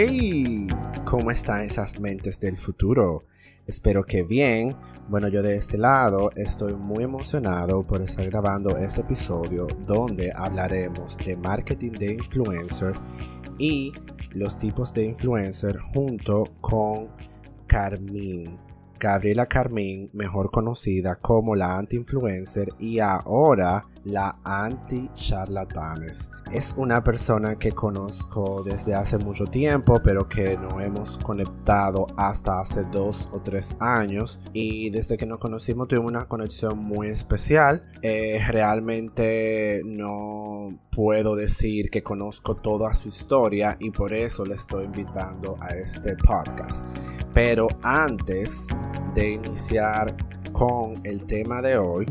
Hey, ¿cómo están esas mentes del futuro? Espero que bien. Bueno, yo de este lado estoy muy emocionado por estar grabando este episodio donde hablaremos de marketing de influencer y los tipos de influencer junto con Carmín. Gabriela Carmín, mejor conocida como la anti-influencer y ahora la anti-charlatanes. Es una persona que conozco desde hace mucho tiempo, pero que no hemos conectado hasta hace dos o tres años. Y desde que nos conocimos tuvimos una conexión muy especial. Eh, realmente no puedo decir que conozco toda su historia y por eso le estoy invitando a este podcast. Pero antes de iniciar con el tema de hoy,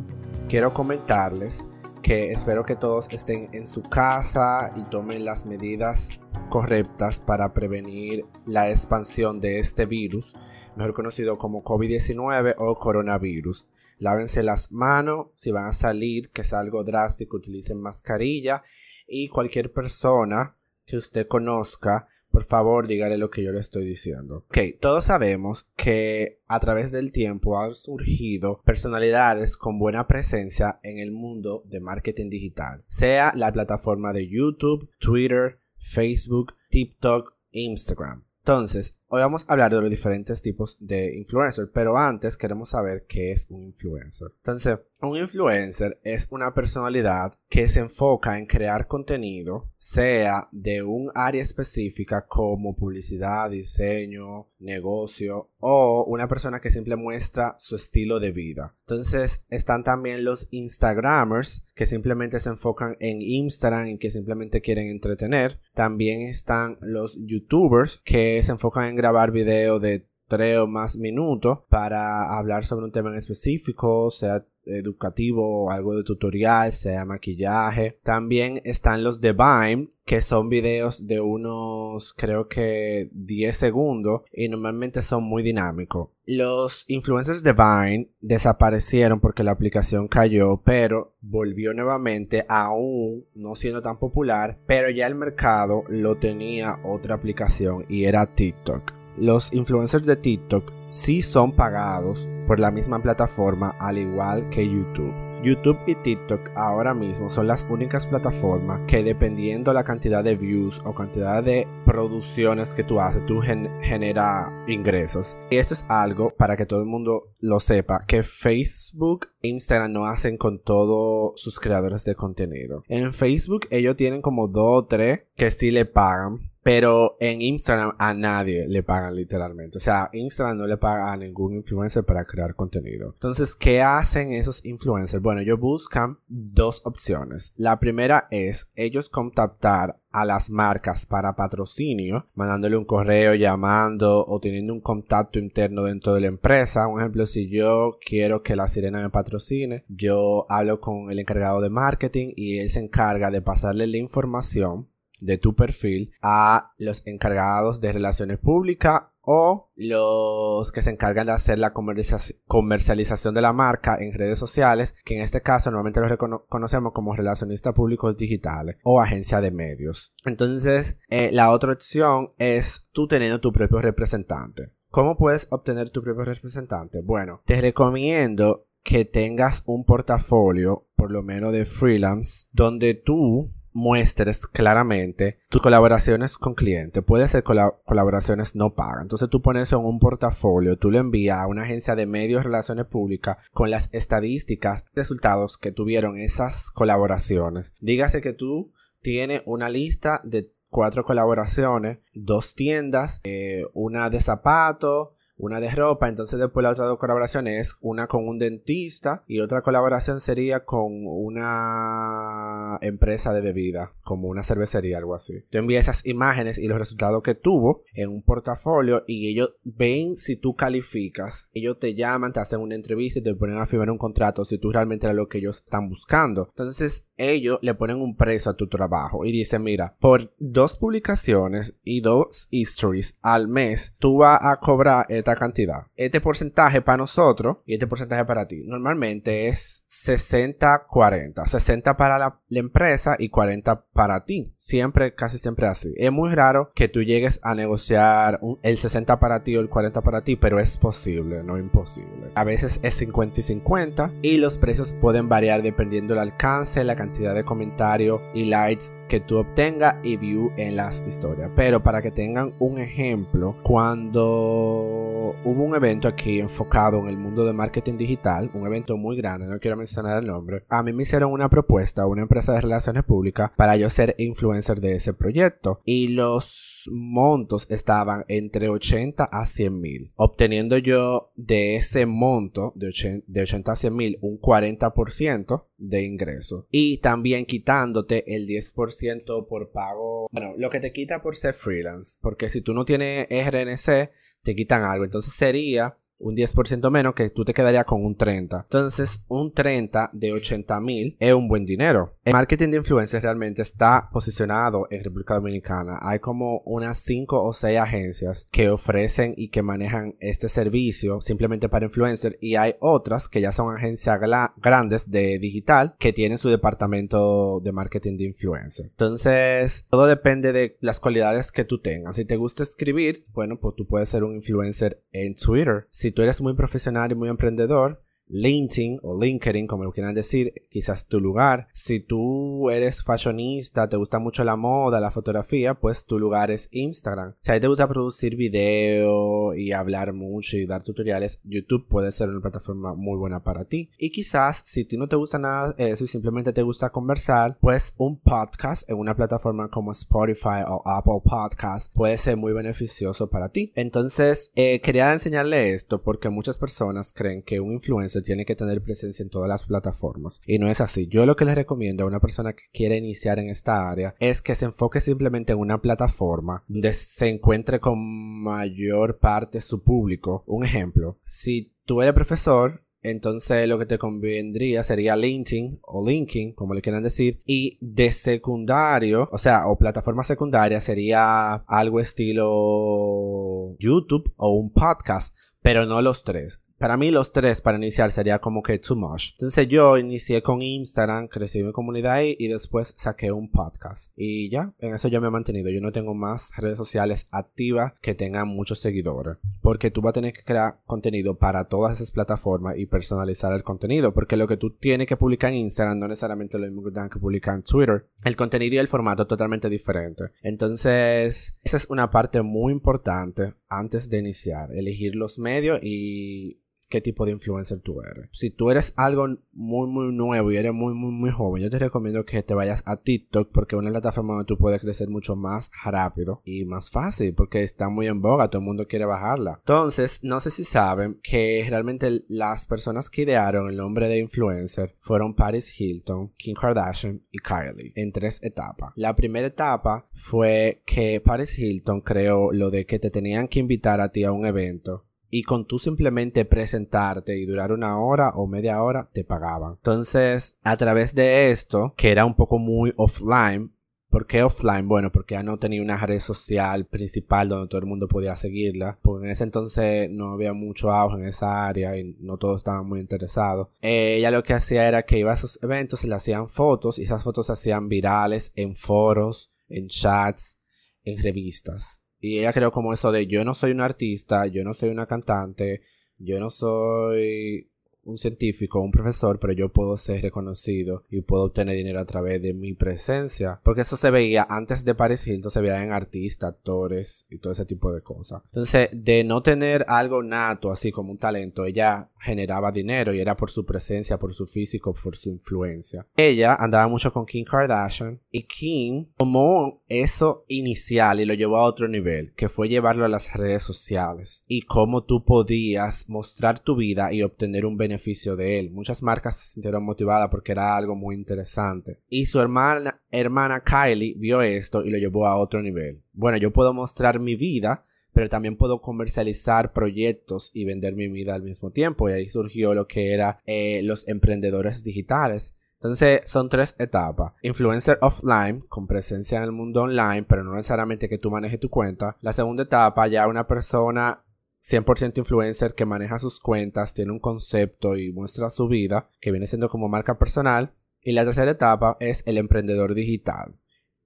quiero comentarles que espero que todos estén en su casa y tomen las medidas correctas para prevenir la expansión de este virus, mejor conocido como COVID-19 o coronavirus. Lávense las manos, si van a salir, que es algo drástico, utilicen mascarilla y cualquier persona que usted conozca por favor, dígale lo que yo le estoy diciendo. Ok, todos sabemos que a través del tiempo han surgido personalidades con buena presencia en el mundo de marketing digital, sea la plataforma de YouTube, Twitter, Facebook, TikTok, Instagram. Entonces, hoy vamos a hablar de los diferentes tipos de influencers, pero antes queremos saber qué es un influencer. Entonces, un influencer es una personalidad que se enfoca en crear contenido, sea de un área específica como publicidad, diseño, negocio o una persona que simplemente muestra su estilo de vida. Entonces están también los Instagramers que simplemente se enfocan en Instagram y que simplemente quieren entretener. También están los YouTubers que se enfocan en grabar videos de 3 o más minutos para hablar sobre un tema en específico, sea educativo, algo de tutorial, sea maquillaje. También están los de Vine, que son videos de unos, creo que 10 segundos y normalmente son muy dinámicos. Los influencers de Vine desaparecieron porque la aplicación cayó, pero volvió nuevamente, aún no siendo tan popular, pero ya el mercado lo tenía otra aplicación y era TikTok. Los influencers de TikTok sí son pagados por la misma plataforma al igual que YouTube. YouTube y TikTok ahora mismo son las únicas plataformas que dependiendo la cantidad de views o cantidad de producciones que tú haces, tú genera ingresos. Y esto es algo para que todo el mundo lo sepa, que Facebook e Instagram no hacen con todos sus creadores de contenido. En Facebook ellos tienen como dos o tres que sí le pagan pero en Instagram a nadie le pagan literalmente. O sea, Instagram no le paga a ningún influencer para crear contenido. Entonces, ¿qué hacen esos influencers? Bueno, ellos buscan dos opciones. La primera es ellos contactar a las marcas para patrocinio, mandándole un correo, llamando o teniendo un contacto interno dentro de la empresa. Un ejemplo, si yo quiero que la sirena me patrocine, yo hablo con el encargado de marketing y él se encarga de pasarle la información de tu perfil a los encargados de relaciones públicas o los que se encargan de hacer la comercialización de la marca en redes sociales, que en este caso normalmente los conocemos como relacionistas públicos digitales o agencia de medios. Entonces, eh, la otra opción es tú teniendo tu propio representante. ¿Cómo puedes obtener tu propio representante? Bueno, te recomiendo que tengas un portafolio, por lo menos de freelance, donde tú muestres claramente tus colaboraciones con clientes. Puede ser colaboraciones no pagas. Entonces tú pones en un portafolio, tú lo envías a una agencia de medios relaciones públicas con las estadísticas, resultados que tuvieron esas colaboraciones. Dígase que tú tienes una lista de cuatro colaboraciones, dos tiendas, eh, una de zapatos, una de ropa, entonces después la otra dos colaboraciones es una con un dentista y otra colaboración sería con una empresa de bebida, como una cervecería, algo así. Tú envías esas imágenes y los resultados que tuvo en un portafolio y ellos ven si tú calificas, ellos te llaman, te hacen una entrevista y te ponen a firmar un contrato si tú realmente eres lo que ellos están buscando. Entonces ellos le ponen un precio a tu trabajo y dicen, mira, por dos publicaciones y dos histories al mes, tú vas a cobrar cantidad. Este porcentaje para nosotros y este porcentaje para ti. Normalmente es 60-40. 60 para la la empresa y 40 para ti. Siempre, casi siempre así. Es muy raro que tú llegues a negociar el 60 para ti o el 40 para ti, pero es posible, no imposible. A veces es 50 y 50 y los precios pueden variar dependiendo del alcance, la cantidad de comentarios y likes que tú obtengas y view en las historias. Pero para que tengan un ejemplo, cuando hubo un evento aquí enfocado en el mundo de marketing digital, un evento muy grande, no quiero mencionar el nombre, a mí me hicieron una propuesta, una empresa de relaciones públicas, para yo ser influencer de ese proyecto. Y los montos estaban entre 80 a 100 mil, obteniendo yo de ese monto de 80, de 80 a 100 mil un 40% de ingreso y también quitándote el 10% por pago, bueno, lo que te quita por ser freelance, porque si tú no tienes RNC, te quitan algo, entonces sería un 10% menos que tú te quedarías con un 30. Entonces, un 30 de 80 mil es un buen dinero. El marketing de influencers realmente está posicionado en República Dominicana. Hay como unas 5 o 6 agencias que ofrecen y que manejan este servicio simplemente para influencers y hay otras que ya son agencias grandes de digital que tienen su departamento de marketing de influencer. Entonces, todo depende de las cualidades que tú tengas. Si te gusta escribir, bueno, pues tú puedes ser un influencer en Twitter. Si tú eres muy profesional y muy emprendedor, LinkedIn o LinkedIn, como lo quieran decir, quizás tu lugar. Si tú eres fashionista, te gusta mucho la moda, la fotografía, pues tu lugar es Instagram. Si a ti te gusta producir video y hablar mucho y dar tutoriales, YouTube puede ser una plataforma muy buena para ti. Y quizás si ti no te gusta nada eso y simplemente te gusta conversar, pues un podcast en una plataforma como Spotify o Apple Podcast puede ser muy beneficioso para ti. Entonces, eh, quería enseñarle esto porque muchas personas creen que un influencer tiene que tener presencia en todas las plataformas. Y no es así. Yo lo que les recomiendo a una persona que quiere iniciar en esta área es que se enfoque simplemente en una plataforma donde se encuentre con mayor parte su público. Un ejemplo, si tú eres profesor entonces lo que te convendría sería LinkedIn o linking, como le quieran decir. Y de secundario, o sea, o plataforma secundaria sería algo estilo YouTube o un podcast, pero no los tres. Para mí los tres para iniciar sería como que too much. Entonces yo inicié con Instagram, crecí mi comunidad ahí y después saqué un podcast. Y ya, en eso yo me he mantenido. Yo no tengo más redes sociales activas que tengan muchos seguidores. Porque tú vas a tener que crear contenido para todas esas plataformas y personalizar el contenido. Porque lo que tú tienes que publicar en Instagram no necesariamente lo mismo que tienes que publicar en Twitter. El contenido y el formato totalmente diferente. Entonces, esa es una parte muy importante antes de iniciar. Elegir los medios y qué tipo de influencer tú eres. Si tú eres algo muy muy nuevo y eres muy muy muy joven, yo te recomiendo que te vayas a TikTok porque una plataforma donde tú puedes crecer mucho más rápido y más fácil porque está muy en boga, todo el mundo quiere bajarla. Entonces, no sé si saben que realmente las personas que idearon el nombre de influencer fueron Paris Hilton, Kim Kardashian y Kylie en tres etapas. La primera etapa fue que Paris Hilton creó lo de que te tenían que invitar a ti a un evento y con tú simplemente presentarte y durar una hora o media hora te pagaban. Entonces, a través de esto, que era un poco muy offline, ¿Por qué offline? Bueno, porque ya no tenía una red social principal donde todo el mundo podía seguirla. Porque en ese entonces no había mucho auge en esa área y no todos estaban muy interesados. ella lo que hacía era que iba a esos eventos y le hacían fotos y esas fotos se hacían virales en foros, en chats, en revistas. Y ella creó como eso de yo no soy un artista, yo no soy una cantante, yo no soy un científico, un profesor, pero yo puedo ser reconocido y puedo obtener dinero a través de mi presencia. Porque eso se veía antes de Paris Hilton, se veía en artistas, actores y todo ese tipo de cosas. Entonces, de no tener algo nato, así como un talento, ella generaba dinero y era por su presencia, por su físico, por su influencia. Ella andaba mucho con Kim Kardashian y Kim tomó eso inicial y lo llevó a otro nivel, que fue llevarlo a las redes sociales y cómo tú podías mostrar tu vida y obtener un beneficio de él. Muchas marcas se sintieron motivadas porque era algo muy interesante. Y su hermana, hermana Kylie vio esto y lo llevó a otro nivel. Bueno, yo puedo mostrar mi vida, pero también puedo comercializar proyectos y vender mi vida al mismo tiempo. Y ahí surgió lo que era eh, los emprendedores digitales. Entonces son tres etapas. Influencer offline, con presencia en el mundo online, pero no necesariamente que tú manejes tu cuenta. La segunda etapa, ya una persona 100% influencer que maneja sus cuentas, tiene un concepto y muestra su vida, que viene siendo como marca personal. Y la tercera etapa es el emprendedor digital.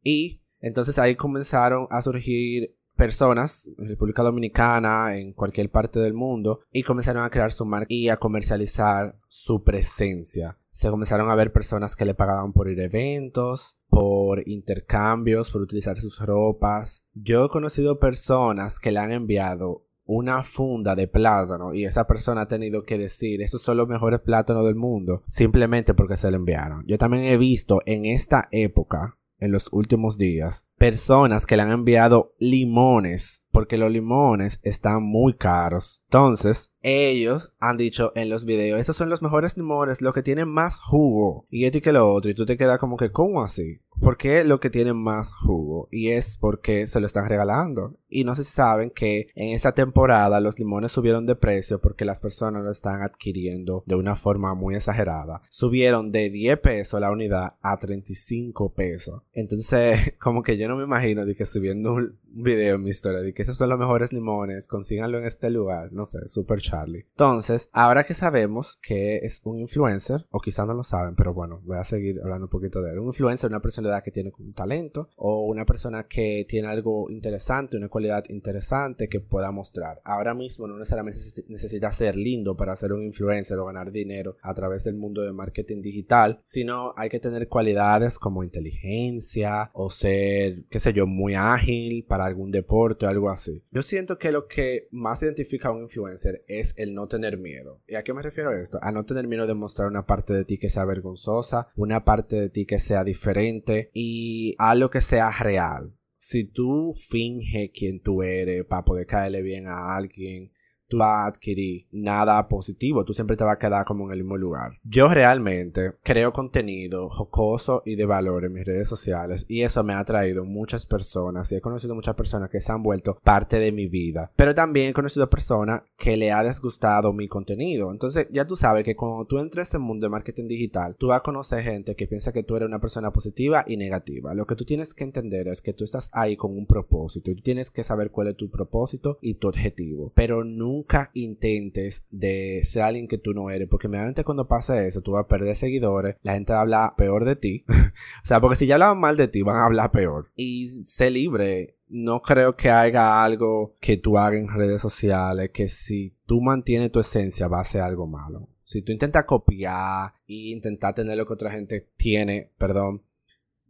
Y entonces ahí comenzaron a surgir personas en República Dominicana, en cualquier parte del mundo, y comenzaron a crear su marca y a comercializar su presencia. Se comenzaron a ver personas que le pagaban por ir a eventos, por intercambios, por utilizar sus ropas. Yo he conocido personas que le han enviado una funda de plátano y esa persona ha tenido que decir, estos son los mejores plátanos del mundo, simplemente porque se lo enviaron. Yo también he visto en esta época en los últimos días personas que le han enviado limones porque los limones están muy caros. Entonces, ellos han dicho en los videos, estos son los mejores limones, los que tienen más jugo. Y esto y que lo otro. Y tú te quedas como que, ¿cómo así? ¿Por qué lo que tienen más jugo? Y es porque se lo están regalando. Y no se saben que en esa temporada los limones subieron de precio porque las personas lo están adquiriendo de una forma muy exagerada. Subieron de 10 pesos la unidad a 35 pesos. Entonces, como que yo no me imagino de que subiendo un video en mi historia de que esos son los mejores limones, consíganlo en este lugar, no sé, super Charlie. Entonces, ahora que sabemos que es un influencer, o quizás no lo saben, pero bueno, voy a seguir hablando un poquito de él. Un influencer, una personalidad que tiene un talento, o una persona que tiene algo interesante, una cualidad interesante que pueda mostrar. Ahora mismo no necesariamente necesita ser lindo para ser un influencer o ganar dinero a través del mundo de marketing digital, sino hay que tener cualidades como inteligencia o ser, qué sé yo, muy ágil para algún deporte o algo así. Yo siento que lo que más identifica a un influencer es el no tener miedo. ¿Y a qué me refiero a esto? A no tener miedo de mostrar una parte de ti que sea vergonzosa, una parte de ti que sea diferente y algo que sea real. Si tú finges quién tú eres para poder caerle bien a alguien, tú vas a adquirir nada positivo, tú siempre te vas a quedar como en el mismo lugar. Yo realmente creo contenido jocoso y de valor en mis redes sociales y eso me ha traído muchas personas y he conocido muchas personas que se han vuelto parte de mi vida, pero también he conocido personas que le ha desgustado mi contenido. Entonces ya tú sabes que cuando tú entres en el mundo de marketing digital, tú vas a conocer gente que piensa que tú eres una persona positiva y negativa. Lo que tú tienes que entender es que tú estás ahí con un propósito y tú tienes que saber cuál es tu propósito y tu objetivo, pero nunca nunca intentes de ser alguien que tú no eres, porque mediante cuando pasa eso, tú vas a perder seguidores, la gente va a hablar peor de ti. o sea, porque si ya hablaban mal de ti, van a hablar peor. Y sé libre. No creo que haya algo que tú hagas en redes sociales que si tú mantienes tu esencia va a ser algo malo. Si tú intentas copiar e intentar tener lo que otra gente tiene, perdón,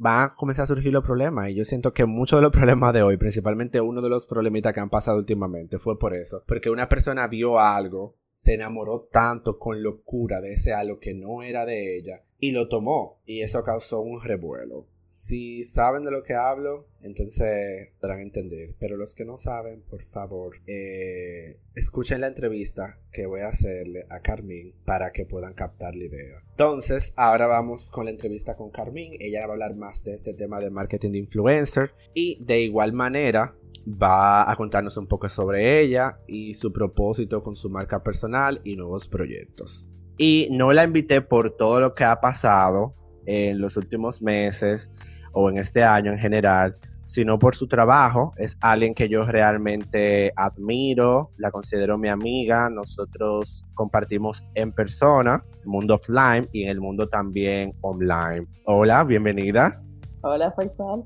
van a comenzar a surgir los problemas. Y yo siento que muchos de los problemas de hoy, principalmente uno de los problemitas que han pasado últimamente, fue por eso. Porque una persona vio algo, se enamoró tanto con locura de ese algo que no era de ella y lo tomó. Y eso causó un revuelo. Si saben de lo que hablo, entonces podrán entender. Pero los que no saben, por favor, eh, escuchen la entrevista que voy a hacerle a Carmín para que puedan captar la idea. Entonces, ahora vamos con la entrevista con Carmín. Ella va a hablar más de este tema de marketing de influencer. Y de igual manera, va a contarnos un poco sobre ella y su propósito con su marca personal y nuevos proyectos. Y no la invité por todo lo que ha pasado en los últimos meses o en este año en general, sino por su trabajo. Es alguien que yo realmente admiro, la considero mi amiga. Nosotros compartimos en persona, el mundo offline y en el mundo también online. Hola, bienvenida. Hola, Faisal.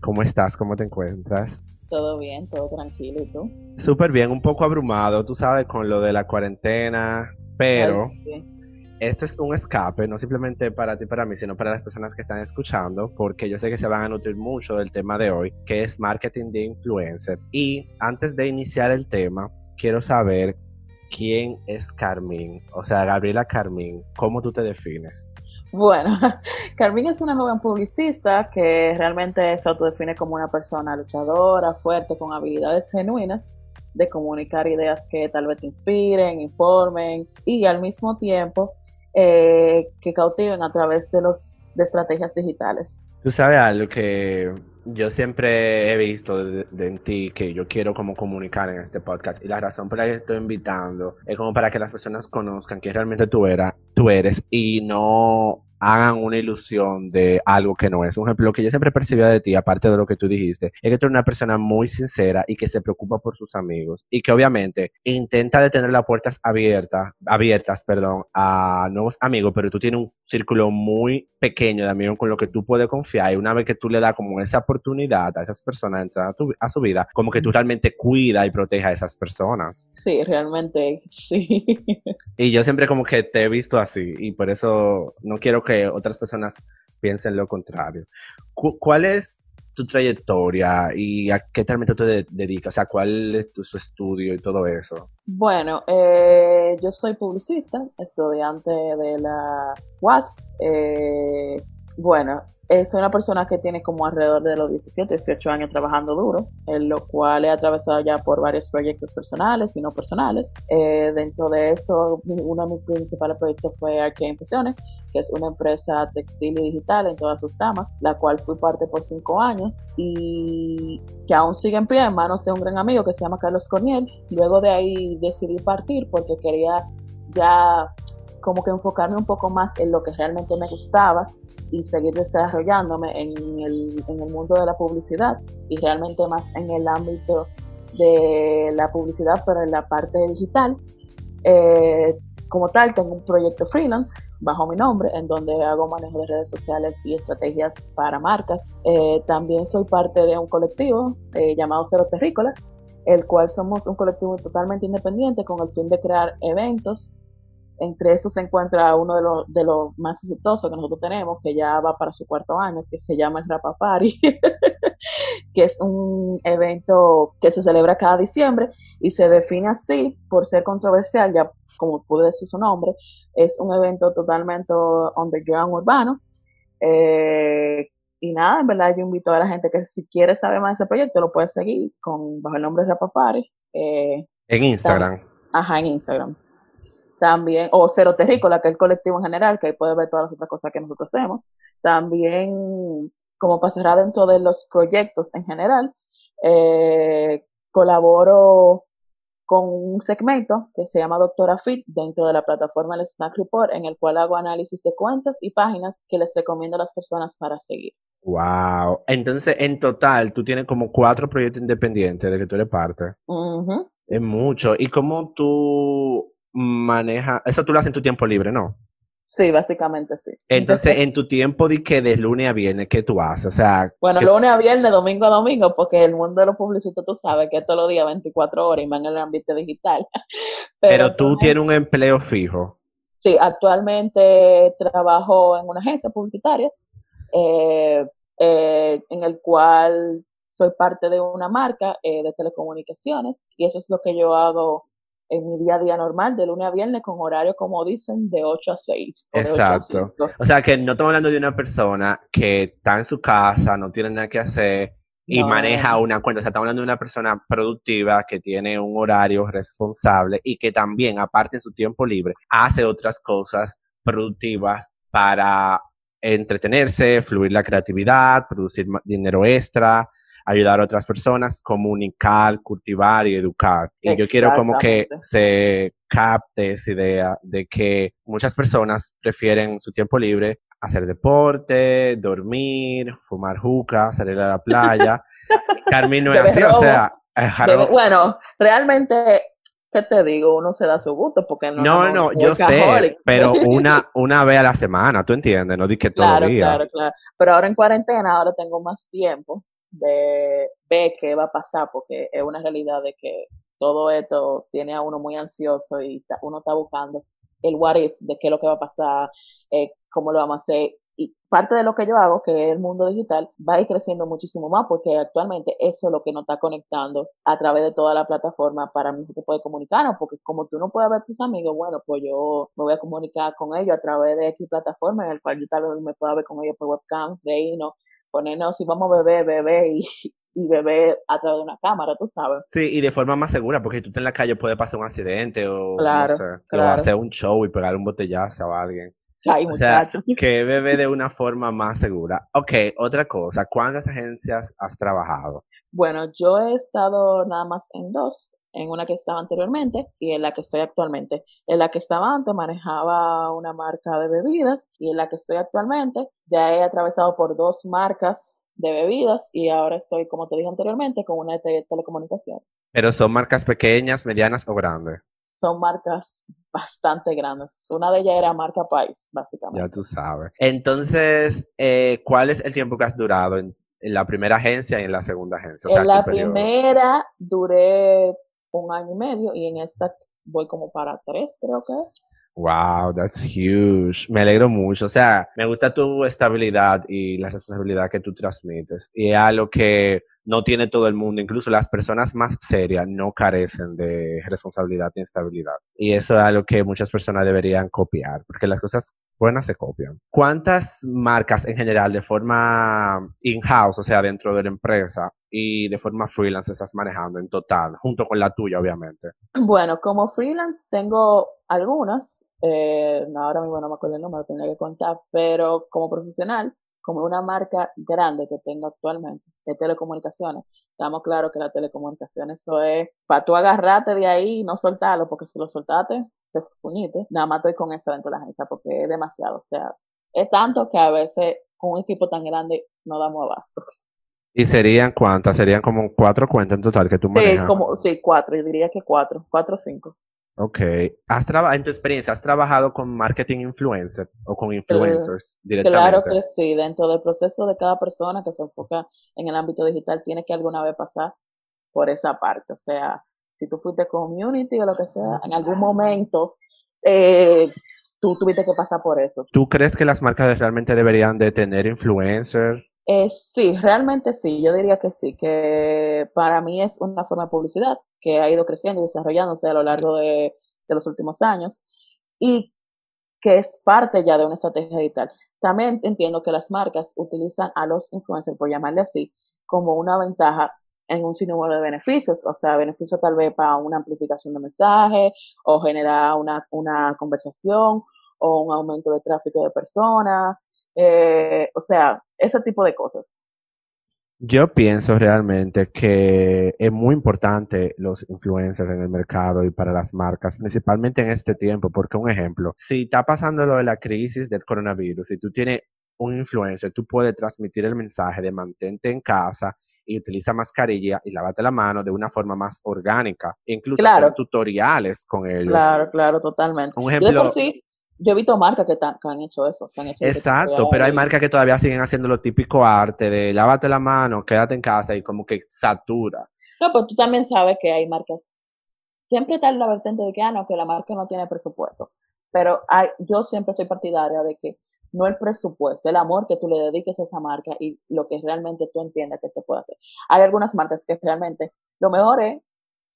¿Cómo estás? ¿Cómo te encuentras? Todo bien, todo tranquilo. ¿Y tú? Súper bien, un poco abrumado, tú sabes, con lo de la cuarentena, pero esto es un escape, no simplemente para ti, para mí, sino para las personas que están escuchando, porque yo sé que se van a nutrir mucho del tema de hoy, que es marketing de influencer. Y antes de iniciar el tema, quiero saber quién es Carmín, o sea, Gabriela Carmín, ¿cómo tú te defines? Bueno, Carmín es una joven publicista que realmente se autodefine como una persona luchadora, fuerte, con habilidades genuinas de comunicar ideas que tal vez te inspiren, informen y al mismo tiempo eh, que cautiven a través de, los, de estrategias digitales. Tú sabes algo que yo siempre he visto de, en ti que yo quiero como comunicar en este podcast y la razón por la que estoy invitando es como para que las personas conozcan que realmente tú, era, tú eres y no hagan una ilusión de algo que no es. Un ejemplo, lo que yo siempre percibía de ti, aparte de lo que tú dijiste, es que tú eres una persona muy sincera y que se preocupa por sus amigos y que obviamente intenta de tener las puertas abiertas, abiertas, perdón, a nuevos amigos, pero tú tienes un círculo muy pequeño de amigos con lo que tú puedes confiar y una vez que tú le das como esa oportunidad a esas personas de entrar a, su vida, como que tú realmente cuida y proteja a esas personas. Sí, realmente sí. Y yo siempre como que te he visto así y por eso no quiero que otras personas piensen lo contrario. ¿Cuál es tu trayectoria y a qué realmente te dedicas? O sea, ¿cuál es tu estudio y todo eso? Bueno, eh, yo soy publicista, estudiante de la UAS. Eh, bueno, soy una persona que tiene como alrededor de los 17, 18 años trabajando duro, en lo cual he atravesado ya por varios proyectos personales y no personales. Eh, dentro de eso, uno de mis principales proyectos fue Arcade Impresiones, que es una empresa textil y digital en todas sus ramas, la cual fui parte por cinco años y que aún sigue en pie en manos de un gran amigo que se llama Carlos Corniel. Luego de ahí decidí partir porque quería ya como que enfocarme un poco más en lo que realmente me gustaba y seguir desarrollándome en el, en el mundo de la publicidad y realmente más en el ámbito de la publicidad, pero en la parte digital. Eh, como tal, tengo un proyecto freelance bajo mi nombre, en donde hago manejo de redes sociales y estrategias para marcas. Eh, también soy parte de un colectivo eh, llamado Cero Terrícola, el cual somos un colectivo totalmente independiente con el fin de crear eventos entre esos se encuentra uno de los, de los más exitosos que nosotros tenemos, que ya va para su cuarto año, que se llama el Rapa Party, que es un evento que se celebra cada diciembre y se define así por ser controversial, ya como puede decir su nombre, es un evento totalmente underground urbano. Eh, y nada, en verdad yo invito a la gente que si quiere saber más de ese proyecto lo puede seguir con bajo el nombre de Rapa Party. Eh, en Instagram. Ajá, en Instagram también, o Cero Terrícola, que es el colectivo en general, que ahí puede ver todas las otras cosas que nosotros hacemos. También, como pasará dentro de los proyectos en general, eh, colaboro con un segmento que se llama Doctora Fit dentro de la plataforma El Snack Report, en el cual hago análisis de cuentas y páginas que les recomiendo a las personas para seguir. Wow. Entonces, en total, tú tienes como cuatro proyectos independientes de que tú eres parte. Es mucho. ¿Y cómo tú maneja, eso tú lo haces en tu tiempo libre, ¿no? Sí, básicamente sí. Entonces, en tu tiempo de que de lunes a viernes, ¿qué tú haces? O sea, bueno, lunes a viernes, domingo a domingo, porque el mundo de los publicistas tú sabes que es todos los días 24 horas y van en el ámbito digital. Pero, tú tienes un empleo fijo. Sí, actualmente trabajo en una agencia publicitaria eh, eh, en el cual soy parte de una marca eh, de telecomunicaciones y eso es lo que yo hago en mi día a día normal, de lunes a viernes, con horario, como dicen, de 8 a 6. Exacto. o sea, que no estamos hablando de una persona que está en su casa, no tiene nada que hacer y maneja una cuenta. O sea, estamos hablando de una persona productiva que tiene un horario responsable y que también, aparte en su tiempo libre, hace otras cosas productivas para entretenerse, fluir la creatividad, producir dinero extra, ayudar a otras personas, comunicar, cultivar y educar. Y yo quiero como que se capte esa idea de que muchas personas prefieren su tiempo libre hacer deporte, dormir, fumar juca, salir a la playa. Carmen no es así, o sea... bueno, realmente ¿qué te digo? Uno se da su gusto porque no. No, no, yo sé, pero una, una vez a la semana, ¿tú entiendes? No di que todo el día. Claro, claro. Pero ahora en cuarentena, ahora tengo más tiempo de ver qué va a pasar, porque es una realidad de que todo esto tiene a uno muy ansioso y uno está buscando el what if de qué es lo que va a pasar, eh, cómo lo vamos a hacer. Y parte de lo que yo hago, que es el mundo digital, va a ir creciendo muchísimo más porque actualmente eso es lo que nos está conectando a través de toda la plataforma para que puede comunicarnos, porque como tú no puedes ver a tus amigos, bueno, pues yo me voy a comunicar con ellos a través de X plataforma en el cual yo tal vez me pueda ver con ellos por webcam, de ponernos si vamos a beber, beber y, y beber a través de una cámara, tú sabes. Sí, y de forma más segura, porque si tú estás en la calle puede pasar un accidente o, no sé, o hacer un show y pegar un botellazo a alguien. Ay, o sea, que bebe de una forma más segura. Ok, otra cosa, ¿cuántas agencias has trabajado? Bueno, yo he estado nada más en dos, en una que estaba anteriormente y en la que estoy actualmente. En la que estaba antes manejaba una marca de bebidas y en la que estoy actualmente ya he atravesado por dos marcas de bebidas y ahora estoy, como te dije anteriormente, con una de telecomunicaciones. Pero son marcas pequeñas, medianas o grandes. Son marcas bastante grandes. Una de ellas era marca País, básicamente. Ya tú sabes. Entonces, eh, ¿cuál es el tiempo que has durado en, la primera agencia y en la segunda agencia? en la primera duré un año y medio y en esta voy como para tres, creo que. Wow, that's huge. Me alegro mucho. O sea, me gusta tu estabilidad y la responsabilidad que tú transmites. Y es algo que no tiene todo el mundo. Incluso las personas más serias no carecen de responsabilidad y estabilidad. Y eso es algo que muchas personas deberían copiar, porque las cosas buenas se copian. ¿Cuántas marcas en general de forma in-house, o sea, dentro de la empresa, y de forma freelance estás manejando en total, junto con la tuya, obviamente? Bueno, como freelance tengo algunas, eh, ahora mismo no me acuerdo el número, tendría que contar, pero como profesional, como una marca grande que tengo actualmente de telecomunicaciones, estamos claros que la telecomunicaciones eso es para tú agarrarte de ahí y no soltarlo, porque si lo soltaste, te puñite. Nada más estoy con eso dentro de la agencia porque es demasiado. O sea, es tanto que a veces con un equipo tan grande no damos abasto. ¿Y serían cuántas? Serían como cuatro cuentas en total que tú manejas. Sí, como, sí, cuatro, yo diría que cuatro, cuatro o cinco. Ok. ¿Has en tu experiencia, has trabajado con marketing influencer o con influencers directamente? Claro que sí. Dentro del proceso de cada persona que se enfoca en el ámbito digital, tiene que alguna vez pasar por esa parte. O sea, si tú fuiste community o lo que sea, en algún momento eh, tú tuviste que pasar por eso. ¿Tú crees que las marcas realmente deberían de tener influencers? Eh, sí, realmente sí, yo diría que sí, que para mí es una forma de publicidad que ha ido creciendo y desarrollándose a lo largo de, los últimos años y que es parte ya de una estrategia digital. También entiendo que las marcas utilizan a los influencers, por llamarle así, como una ventaja en un sinnúmero de beneficios, o sea, beneficios tal vez para una amplificación de mensaje o generar una, una conversación o un aumento de tráfico de personas, eh, o sea, ese tipo de cosas. Yo pienso realmente que es muy importante los influencers en el mercado y para las marcas, principalmente en este tiempo, porque un ejemplo, si está pasando lo de la crisis del coronavirus y tú tienes un influencer, tú puedes transmitir el mensaje de mantente en casa y utiliza mascarilla y lávate la mano de una forma más orgánica. Incluso hacer tutoriales con ellos. Claro, claro, totalmente. Un ejemplo, yo he visto marcas que, han hecho eso. Exacto, pero hay marcas que todavía siguen haciendo lo típico arte de lávate la mano, quédate en casa y como que satura. No, pero tú también sabes que hay marcas. Siempre está la vertiente de que, ah, no, que la marca no tiene presupuesto. Pero hay, yo siempre soy partidaria de que no el presupuesto, el amor que tú le dediques a esa marca y lo que realmente tú entiendas que se puede hacer. Hay algunas marcas que realmente lo mejor es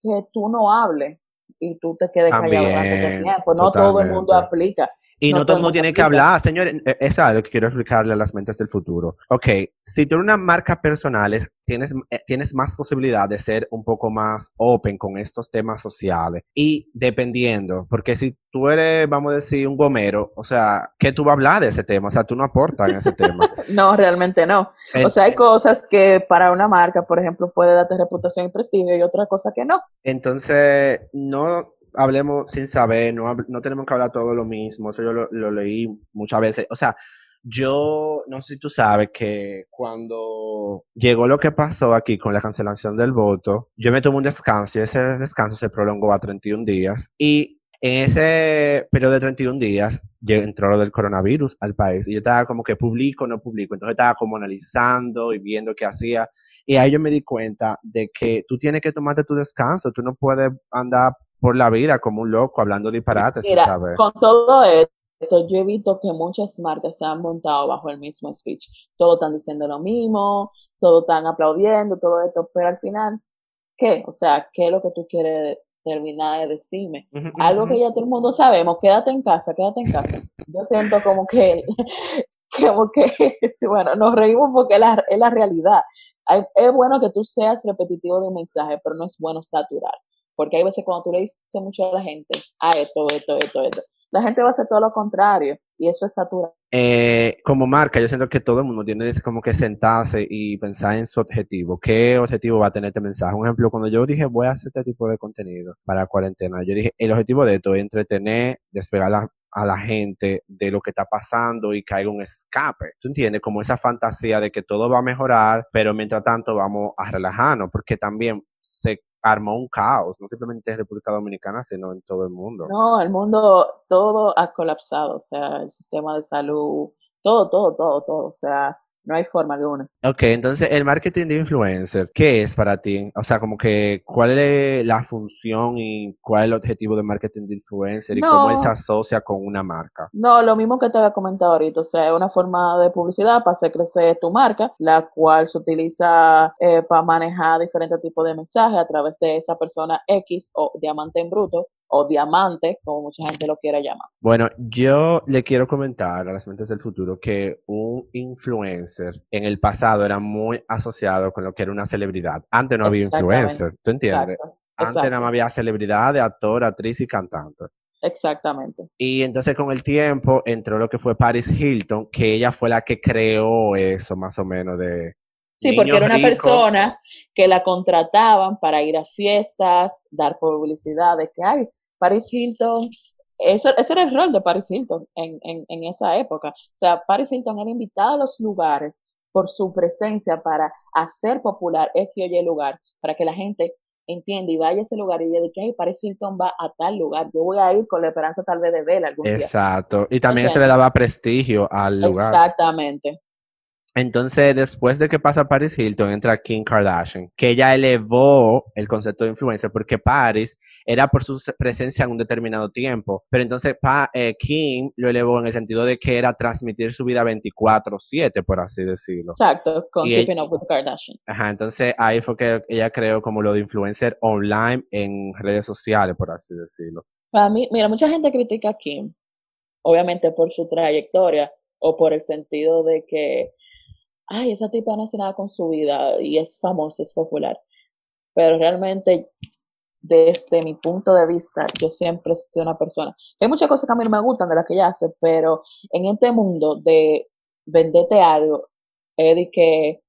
que tú no hables y tú te quedes callado durante tiempo. No todo el mundo aplica. Y no, todo el mundo tiene que hablar, señores. Eh, es algo que quiero explicarle a las mentes del futuro. Ok, si tú eres una marca personal, tienes, eh, tienes más posibilidad de ser un poco más open con estos temas sociales. Y dependiendo, porque si tú eres, vamos a decir, un gomero, o sea, ¿qué tú vas a hablar de ese tema? O sea, tú no aportas en ese tema. no, realmente no. o sea, hay cosas que para una marca, por ejemplo, puede darte reputación y prestigio y otra cosa que no. Entonces, no hablemos sin saber, no, no tenemos que hablar todo lo mismo, eso yo lo, leí muchas veces. O sea, yo no sé si tú sabes que cuando llegó lo que pasó aquí con la cancelación del voto, yo me tomé un descanso y ese descanso se prolongó a 31 días. Y en ese periodo de 31 días entró lo del coronavirus al país y yo estaba como que publico, no publico, entonces estaba como analizando y viendo qué hacía. Y ahí yo me di cuenta de que tú tienes que tomarte tu descanso, tú no puedes andar por la vida como un loco hablando disparates. Mira, con todo esto, yo he visto que muchas marcas se han montado bajo el mismo speech. Todos están diciendo lo mismo, todos están aplaudiendo, todo esto, pero al final, ¿qué? O sea, ¿qué es lo que tú quieres terminar de decirme? Algo que ya todo el mundo sabemos, quédate en casa, quédate en casa. Yo siento como que, como que, bueno, nos reímos porque es la, es la realidad. es bueno que tú seas repetitivo de mensaje, pero no es bueno saturar Porque hay veces cuando tú le dices mucho a la gente, a esto, esto, esto, esto, la gente va a hacer todo lo contrario y eso es saturado. Eh, como marca, yo siento que todo el mundo tiene como que sentarse y pensar en su objetivo. ¿Qué objetivo va a tener este mensaje? Un ejemplo, cuando yo dije voy a hacer este tipo de contenido para cuarentena, yo dije el objetivo de esto es entretener, despegar a la gente de lo que está pasando y haya un escape. ¿Tú entiendes? Como esa fantasía de que todo va a mejorar, pero mientras tanto vamos a relajarnos, porque también se armó un caos, no simplemente en República Dominicana, sino en todo el mundo. No, el mundo todo ha colapsado, o sea, el sistema de salud, todo, todo, todo, todo, o sea, no hay forma alguna. Ok, entonces el marketing de influencer, ¿qué es para ti? O sea, como que, ¿cuál es la función y cuál es el objetivo de marketing de influencer y cómo él se asocia con una marca? No, lo mismo que te había comentado ahorita, o sea, es una forma de publicidad para hacer crecer tu marca, la cual se utiliza eh, para manejar diferentes tipos de mensajes a través de esa persona X o diamante en bruto o diamante, como mucha gente lo quiera llamar. Bueno, yo le quiero comentar a las mentes del futuro que un influencer en el pasado era muy asociado con lo que era una celebridad. Antes no había influencer, ¿tú entiendes? Antes no había celebridad de actor, actriz y cantante. Exactamente. Y entonces con el tiempo entró lo que fue Paris Hilton, que ella fue la que creó eso más o menos de... Sí, porque era una persona que la contrataban para ir a fiestas, dar publicidad de que, ay, Paris Hilton, eso, ese era el rol de Paris Hilton en, en, en esa época. O sea, Paris Hilton era invitada a los lugares por su presencia para hacer popular este o Y lugar, para que la gente entienda y vaya a ese lugar y diga que hey, Paris Hilton va a tal lugar, yo voy a ir con la esperanza tal vez de verla algún Exacto, y también eso le daba prestigio al lugar. Exactamente. Entonces, después de que pasa Paris Hilton, entra Kim Kardashian, que ella elevó el concepto de influencer porque Paris era por su presencia en un determinado tiempo, pero entonces eh, Kim lo elevó en el sentido de que era transmitir su vida 24/7, por así decirlo. Exacto, con Keeping Up with Kardashian. Ajá, entonces ahí fue que ella creó como lo de influencer online en redes sociales, por así decirlo. Para mí, mira, mucha gente critica a Kim, obviamente por su trayectoria o por el sentido de que ay, esa tipa no hace nada con su vida y es famosa, es popular. Pero realmente, desde mi punto de vista, yo siempre soy una persona. Hay muchas cosas que a mí no me gustan de las que ella hace, pero en este mundo de venderte algo, es de que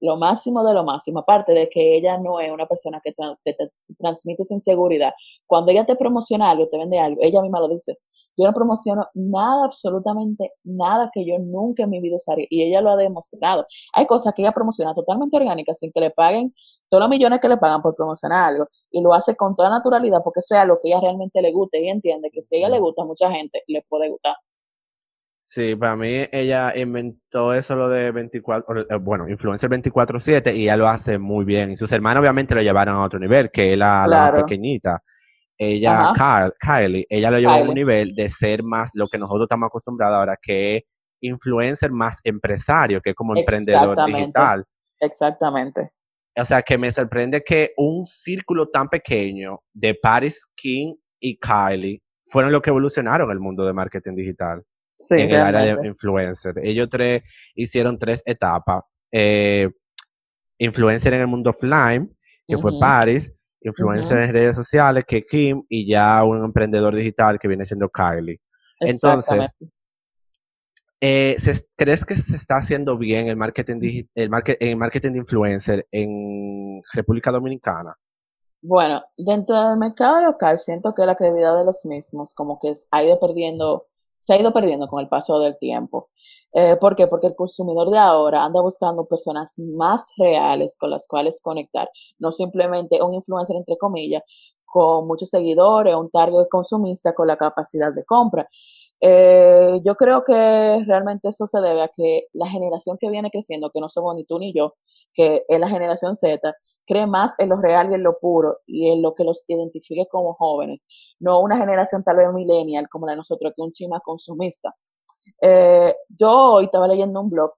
lo máximo de lo máximo, aparte de que ella no es una persona que te, te, transmite inseguridad. Cuando ella te promociona algo, te vende algo, ella misma lo dice. Yo no promociono nada, absolutamente nada que yo nunca en mi vida usaría. Y ella lo ha demostrado. Hay cosas que ella promociona totalmente orgánicas, sin que le paguen todos los millones que le pagan por promocionar algo. Y lo hace con toda naturalidad porque eso es algo que ella realmente le gusta. Y entiende que si a ella le gusta a mucha gente, le puede gustar. Sí, para mí ella inventó eso lo de 24, eh, bueno, influencer 24/7 y ella lo hace muy bien. Y sus hermanos obviamente lo llevaron a otro nivel, que es la, la pequeñita ella, Kylie, ella lo llevó a un nivel de ser más lo que nosotros estamos acostumbrados ahora, que es influencer más empresario, que es como emprendedor digital. Exactamente. O sea, que me sorprende que un círculo tan pequeño de Paris King y Kylie fueron los que evolucionaron el mundo de marketing digital. Sí, en el área de influencer. Ellos tres hicieron tres etapas. Eh, influencer en el mundo offline, que fue Paris, influencer en redes sociales que Kim y ya un emprendedor digital que viene siendo Kylie. Entonces, eh, ¿crees que se está haciendo bien el marketing, el, el marketing de influencer en República Dominicana? Bueno, dentro del mercado local siento que la credibilidad de los mismos como que ha ido perdiendo, se ha ido perdiendo con el paso del tiempo. Eh, ¿Por qué? Porque el consumidor de ahora anda buscando personas más reales con las cuales conectar, no simplemente un influencer, entre comillas, con muchos seguidores, un target consumista con la capacidad de compra. Eh, yo creo que realmente eso se debe a que la generación que viene creciendo, que no somos ni tú ni yo, que es la generación Z, cree más en lo real y en lo puro y en lo que los identifique como jóvenes, no una generación tal vez millennial como la de nosotros, que es un chima consumista. Eh, yo hoy estaba leyendo un blog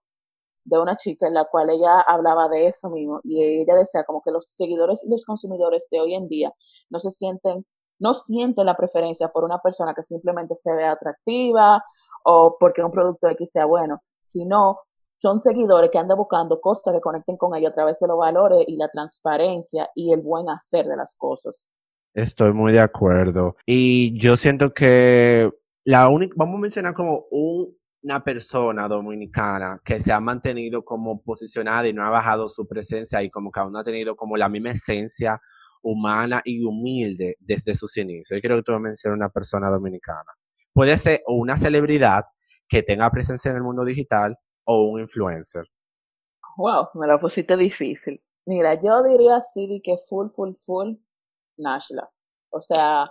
de una chica en la cual ella hablaba de eso mismo y ella decía como que los seguidores y los consumidores de hoy en día no se sienten, no sienten la preferencia por una persona que simplemente se ve atractiva o porque un producto X sea bueno, sino son seguidores que andan buscando cosas que conecten con ellos a través de los valores y la transparencia y el buen hacer de las cosas. Estoy muy de acuerdo. Y yo siento que la única, vamos a mencionar como una persona dominicana que se ha mantenido como posicionada y no ha bajado su presencia y como que aún ha tenido como la misma esencia humana y humilde desde sus inicios. Yo quiero que tú me una persona dominicana. Puede ser una celebridad que tenga presencia en el mundo digital o un influencer. Wow, me lo pusiste difícil. Mira, yo diría así que full, full, full Nashla. O sea,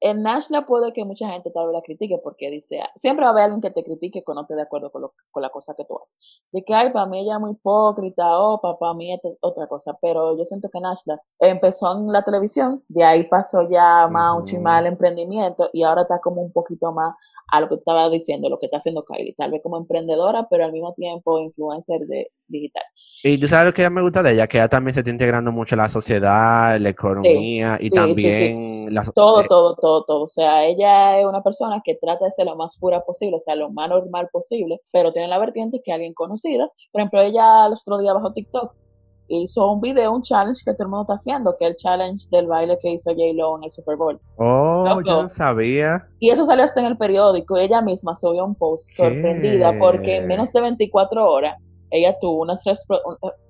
en Nashla puede que mucha gente tal vez la critique porque dice, siempre va a haber alguien que te critique cuando no esté de acuerdo con, lo, con la cosa que tú haces. De que, ay, para mí ella es muy hipócrita, o para mí es otra cosa. Pero yo siento que Nashla empezó en la televisión, de ahí pasó ya más un chimal emprendimiento y ahora está como un poquito más a lo que estaba diciendo, lo que está haciendo Kylie. Tal vez como emprendedora, pero al mismo tiempo influencer de digital. Y tú sabes lo que me gusta de ella, que ella también se está integrando mucho en la sociedad, la economía y también todo, todo, todo, todo. O sea, ella es una persona que trata de ser lo más pura posible, o sea, lo más normal posible, pero tiene la vertiente que alguien conocida. Por ejemplo, ella el otro día bajo TikTok hizo un video, un challenge que todo el mundo está haciendo, que es el challenge del baile que hizo J-Lo en el Super Bowl. Oh, yo no sabía. Y eso salió hasta en el periódico. Ella misma subió un post sorprendida porque en menos de 24 horas ella tuvo una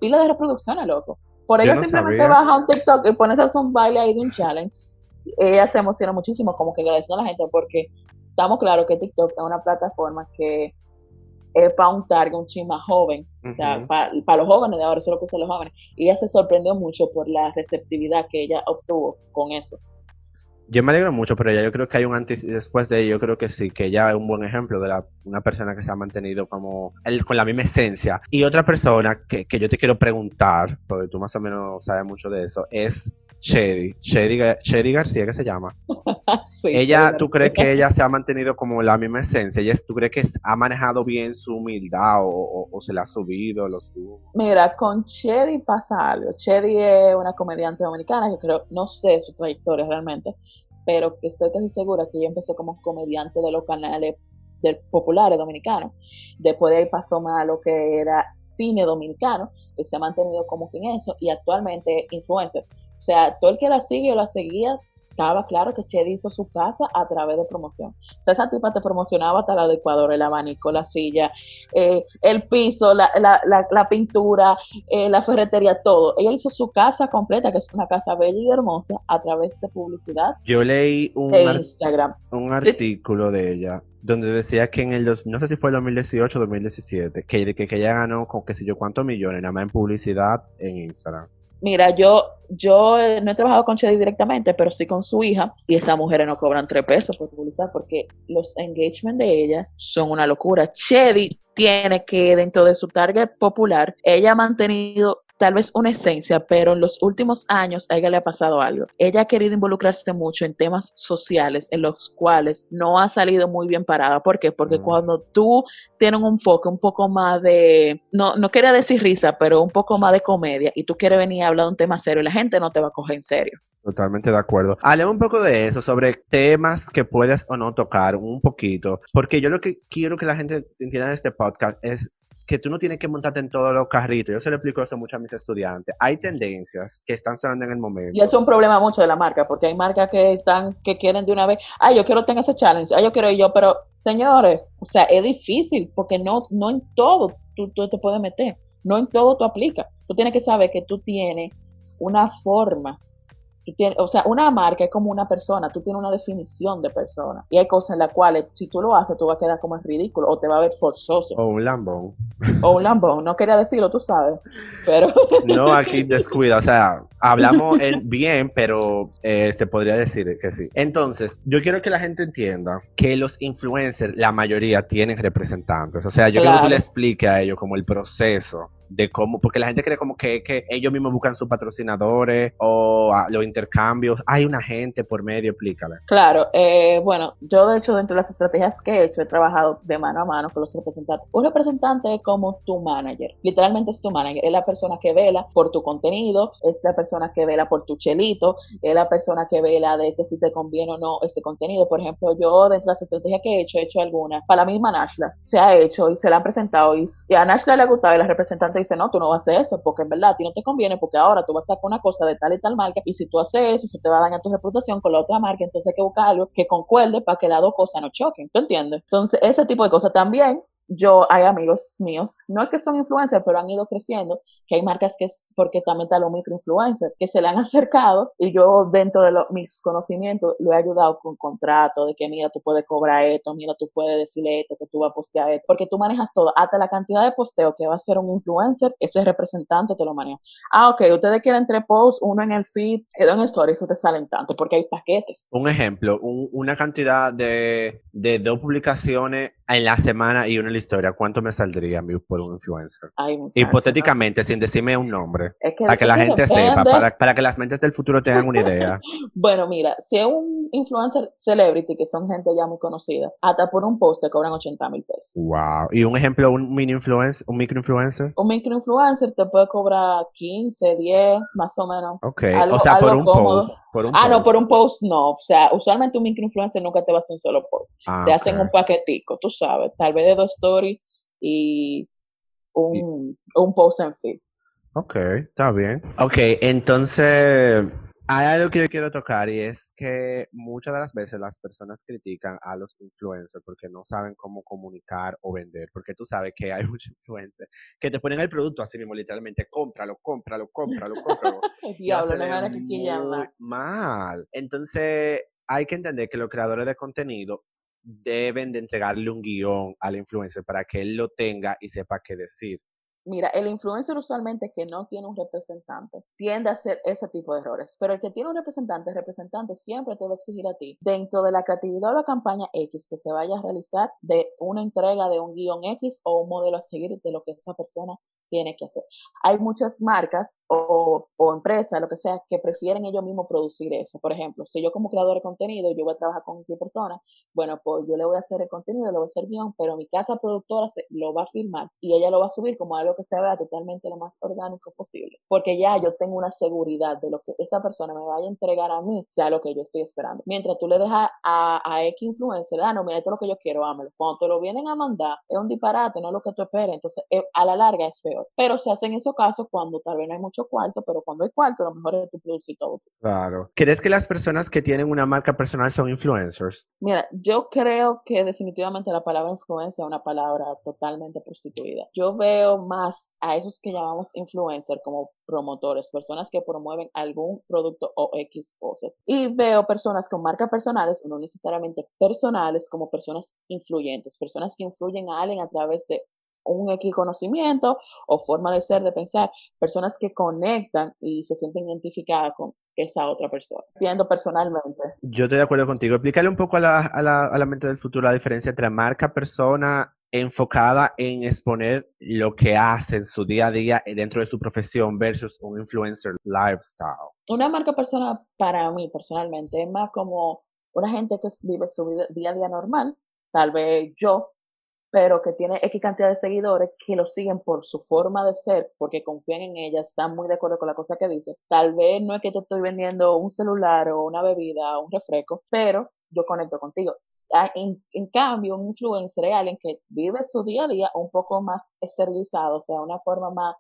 pila de reproducciones, loco. Por ella simplemente baja un TikTok y pone un baile ahí de un challenge. Ella se emociona muchísimo, como que agradeciendo a la gente, porque estamos claros que TikTok es una plataforma que es para un target, un chima joven, o sea, para, los jóvenes de ahora, eso es lo que son los jóvenes. Y ella se sorprendió mucho por la receptividad que ella obtuvo con eso. Yo me alegro mucho, pero ya yo creo que hay un antes y después de ello. Yo creo que sí, que ella es un buen ejemplo de la, una persona que se ha mantenido como el, con la misma esencia. Y otra persona que, que, yo te quiero preguntar, porque tú más o menos sabes mucho de eso, es Sherry. Sherry, García, ¿qué se llama? ella, ¿tú crees que ella se ha mantenido como la misma esencia? Ella, ¿Tú crees que ha manejado bien su humildad o, o, se le ha subido, los Mira, con Sherry pasa algo. Sherry es una comediante dominicana que creo, no sé su trayectoria realmente, pero que estoy casi segura que ella empezó como comediante de los canales populares dominicanos. Después de ahí pasó más a lo que era cine dominicano, que se ha mantenido como que en eso, y actualmente influencer. O sea, todo el que la sigue o la seguía, estaba claro que Chedi hizo su casa a través de promoción. O sea, esa tipa te promocionaba hasta la adecuadora, el abanico, la silla, eh, el piso, la, la, la, pintura, eh, la ferretería, todo. Ella hizo su casa completa, que es una casa bella y hermosa, a través de publicidad. Yo leí un, Instagram. un artículo de ella donde decía que en el, dos, no sé si fue el 2018 o 2017, que, que, que ella ganó con qué sé yo cuántos millones nada más en publicidad en Instagram. Mira, yo, yo no he trabajado con Chedi directamente, pero sí con su hija, y esas mujeres no cobran tres pesos por publicar porque los engagement de ella son una locura. Chedi tiene que, dentro de su target popular, ella ha mantenido tal vez una esencia, pero en los últimos años a ella le ha pasado algo. Ella ha querido involucrarse mucho en temas sociales en los cuales no ha salido muy bien parada. ¿Por qué? Porque mm. cuando tú tienes un enfoque un poco más de, no, no quería decir risa, pero un poco más de comedia y tú quieres venir a hablar de un tema serio, la gente no te va a coger en serio. Totalmente de acuerdo. Hablemos un poco de eso, sobre temas que puedes o no tocar un poquito, porque yo lo que quiero que la gente entienda de este podcast es que tú no tienes que montarte en todos los carritos. Yo se lo explico eso mucho a mis estudiantes. Hay tendencias que están sonando en el momento. Y es un problema mucho de la marca, porque hay marcas que están, que quieren de una vez, ay, yo quiero tener ese challenge, ay, yo quiero yo, pero señores, o sea, es difícil, porque no, no en todo tú, tú te puedes meter, no en todo tú aplicas. Tú tienes que saber que tú tienes una forma o sea, una marca es como una persona, tú tienes una definición de persona. Y hay cosas en las cuales, si tú lo haces, tú vas a quedar como ridículo o te va a ver forzoso. O un lambón. O un lambón, no quería decirlo, tú sabes. Pero. No, aquí descuida, o sea, hablamos bien, pero eh, se podría decir que sí. Entonces, yo quiero que la gente entienda que los influencers, la mayoría, tienen representantes. O sea, yo quiero que tú le explique a ellos como el proceso de cómo, porque la gente cree como que, que ellos mismos buscan sus patrocinadores o ah, los intercambios. Hay una gente por medio, explícale. Claro, eh, bueno, yo de hecho dentro de las estrategias que he hecho he trabajado de mano a mano con los representantes. Un representante es como tu manager, literalmente es tu manager, es la persona que vela por tu contenido, es la persona que vela por tu chelito, es la persona que vela de que si te conviene o no ese contenido. Por ejemplo, yo dentro de las estrategias que he hecho, he hecho algunas. Para la misma Nashla se ha hecho y se la han presentado y, a Nashla le ha gustado y la representante dice, no, tú no vas a hacer eso, porque en verdad a ti no te conviene, porque ahora tú vas a sacar una cosa de tal y tal marca, y si tú haces eso, eso te va a dañar tu reputación con la otra marca, entonces hay que buscar algo que concuerde para que las dos cosas no choquen, ¿tú entiendes? Entonces, ese tipo de cosas también yo hay amigos míos, no es que son influencers, pero han ido creciendo, que hay marcas que es porque también está los microinfluencers, que se le han acercado y yo dentro de mis conocimientos lo he ayudado con contrato de que mira, tú puedes cobrar esto, mira, tú puedes decirle esto, que tú vas a postear esto, porque tú manejas todo, hasta la cantidad de posteo que va a ser un influencer, ese representante te lo maneja. Ah, ok, ustedes quieren tres posts, uno en el feed, dos en stories, ustedes salen tanto, porque hay paquetes. Un ejemplo, una cantidad de, de dos publicaciones en la semana y una en la historia, ¿cuánto me saldría por un influencer? Hipotéticamente, sin decirme un nombre, para que la gente sepa, para, para, que las mentes del futuro tengan una idea. bueno, mira, si es un influencer celebrity, que son gente ya muy conocida, hasta por un post te cobran 80 mil pesos. Wow. ¿Y un ejemplo, un mini influencer, un micro influencer? Un micro influencer te puede cobrar 15, 10, más o menos. Ok, o sea, por un post. Ah, no, por un post no. O sea, usualmente un micro influencer nunca te va a hacer un solo post. Ah, te hacen un paquetico, tú sabes, tal vez de dos stories y un, un post en feed. Ok, está bien. Ok, entonces hay algo que yo quiero tocar y es que muchas de las veces las personas critican a los influencers porque no saben cómo comunicar o vender, porque tú sabes que hay muchos influencers que te ponen el producto así mismo, literalmente, cómpralo, cómpralo, cómpralo, cómpralo. Diablo, no que llama. Mal. Entonces, hay que entender que los creadores de contenido deben de entregarle un guion al influencer para que él lo tenga y sepa qué decir. Mira, el influencer usualmente que no tiene un representante tiende a hacer ese tipo de errores, pero el que tiene un representante, el representante siempre te va a exigir a ti, dentro de la creatividad o la campaña X que se vaya a realizar, de una entrega de un guion X o un modelo a seguir de lo que esa persona tiene que hacer. Hay muchas marcas o, empresas, lo que sea, que prefieren ellos mismos producir eso. Por ejemplo, si yo como creador de contenido, yo voy a trabajar con qué persona, bueno, pues yo le voy a hacer el contenido, le voy a hacer guion, pero mi casa productora se, lo va a filmar y ella lo va a subir como algo que se vea totalmente lo más orgánico posible. Porque ya yo tengo una seguridad de lo que esa persona me vaya a entregar a mí, sea lo que yo estoy esperando. Mientras tú le dejas a, X influencer, ah, no, mira, esto es lo que yo quiero, ámelo. Cuando te lo vienen a mandar, es un disparate, no es lo que tú esperes. Entonces, eh, a la larga es peor. Pero se hacen esos casos cuando tal vez no hay mucho cuarto, pero cuando hay cuarto, a lo mejor es tu producir todo. Claro. ¿Crees que las personas que tienen una marca personal son influencers? Mira, yo creo que definitivamente la palabra influencer es una palabra totalmente prostituida. Yo veo más a esos que llamamos influencer como promotores, personas que promueven algún producto o X cosas. Y veo personas con marcas personales, no necesariamente personales, como personas influyentes, personas que influyen a alguien a través de un X conocimiento o forma de ser, de pensar, personas que conectan y se sienten identificadas con esa otra persona, viendo personalmente. Yo estoy de acuerdo contigo. Explícale un poco a la, a la, a la mente del futuro la diferencia entre marca, persona enfocada en exponer lo que hace en su día a día dentro de su profesión versus un influencer lifestyle. Una marca persona para mí personalmente es más como una gente que vive su vida, día a día normal, tal vez yo, pero que tiene X cantidad de seguidores que lo siguen por su forma de ser, porque confían en ella, están muy de acuerdo con la cosa que dice. Tal vez no es que te estoy vendiendo un celular o una bebida o un refresco, pero yo conecto contigo. Ah, en, en, cambio, un influencer es alguien que vive su día a día un poco más esterilizado, o sea, una forma más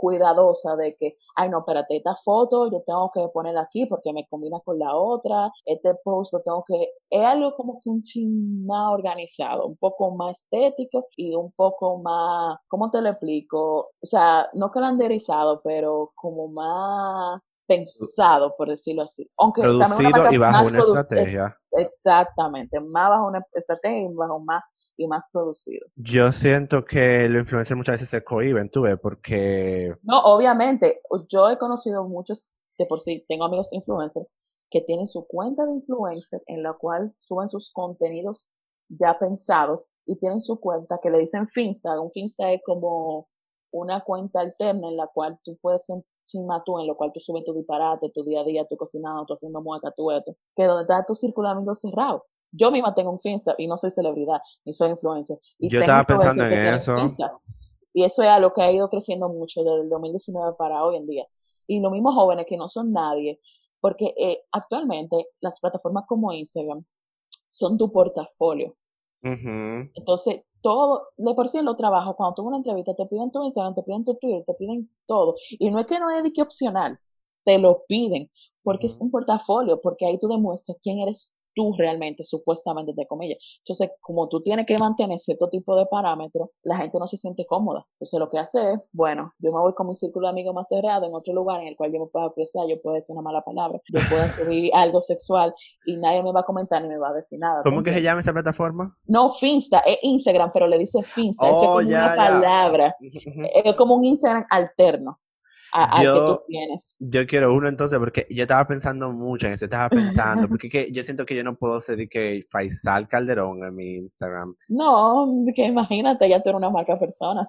cuidadosa de que, ay no, espérate, esta foto yo tengo que ponerla aquí porque me combina con la otra, este post lo tengo que, es algo como que un ching más organizado, un poco más estético y un poco más, ¿cómo te lo explico? O sea, no calendarizado, pero como más pensado, por decirlo así. Aunque Producido y bajo una estrategia. exactamente, más bajo una estrategia y bajo más y más producido. Yo siento que los influencers muchas veces se cohiben, tú ves, porque... No, obviamente, yo he conocido muchos, de por sí, tengo amigos influencers que tienen su cuenta de influencer en la cual suben sus contenidos ya pensados y tienen su cuenta que le dicen Finsta. Un Finsta es como una cuenta alterna en la cual tú puedes tú en lo cual tú subes tu disparate, tu día a día, tu cocinado, tu haciendo mueca, tu esto, que donde está tu círculo de amigos cerrado. Yo misma tengo un Finsta y no soy celebridad, ni soy influencer. Y Yo estaba pensando en eso. Y eso es algo que ha ido creciendo mucho desde el 2019 para hoy en día. Y los mismos jóvenes que no son nadie, porque eh, actualmente las plataformas como Instagram son tu portafolio. Entonces, todo, de por sí en los trabajos, cuando tú una entrevista, te piden tu Instagram, te piden tu Twitter, te piden todo. Y no es que no es de que opcional, te lo piden, porque es un portafolio, porque ahí tú demuestras quién eres tú realmente, supuestamente, de comillas. Entonces, como tú tienes que mantener cierto tipo de parámetros, la gente no se siente cómoda. Entonces, lo que hace es, bueno, yo me voy con mi círculo de amigos más cerrado en otro lugar en el cual yo me puedo expresar, yo puedo decir una mala palabra, yo puedo subir algo sexual y nadie me va a comentar ni me va a decir nada. ¿Cómo que se llama esa plataforma? No, Finsta, es Instagram, pero le dice Finsta, eso es oh, como una palabra. Es como un Instagram alterno yo, que tú tienes. Yo quiero uno entonces porque yo estaba pensando mucho en eso, estaba pensando, porque que yo siento que yo no puedo ser de que Faisal Calderón en mi Instagram. No, que imagínate, ya tú eres una marca persona.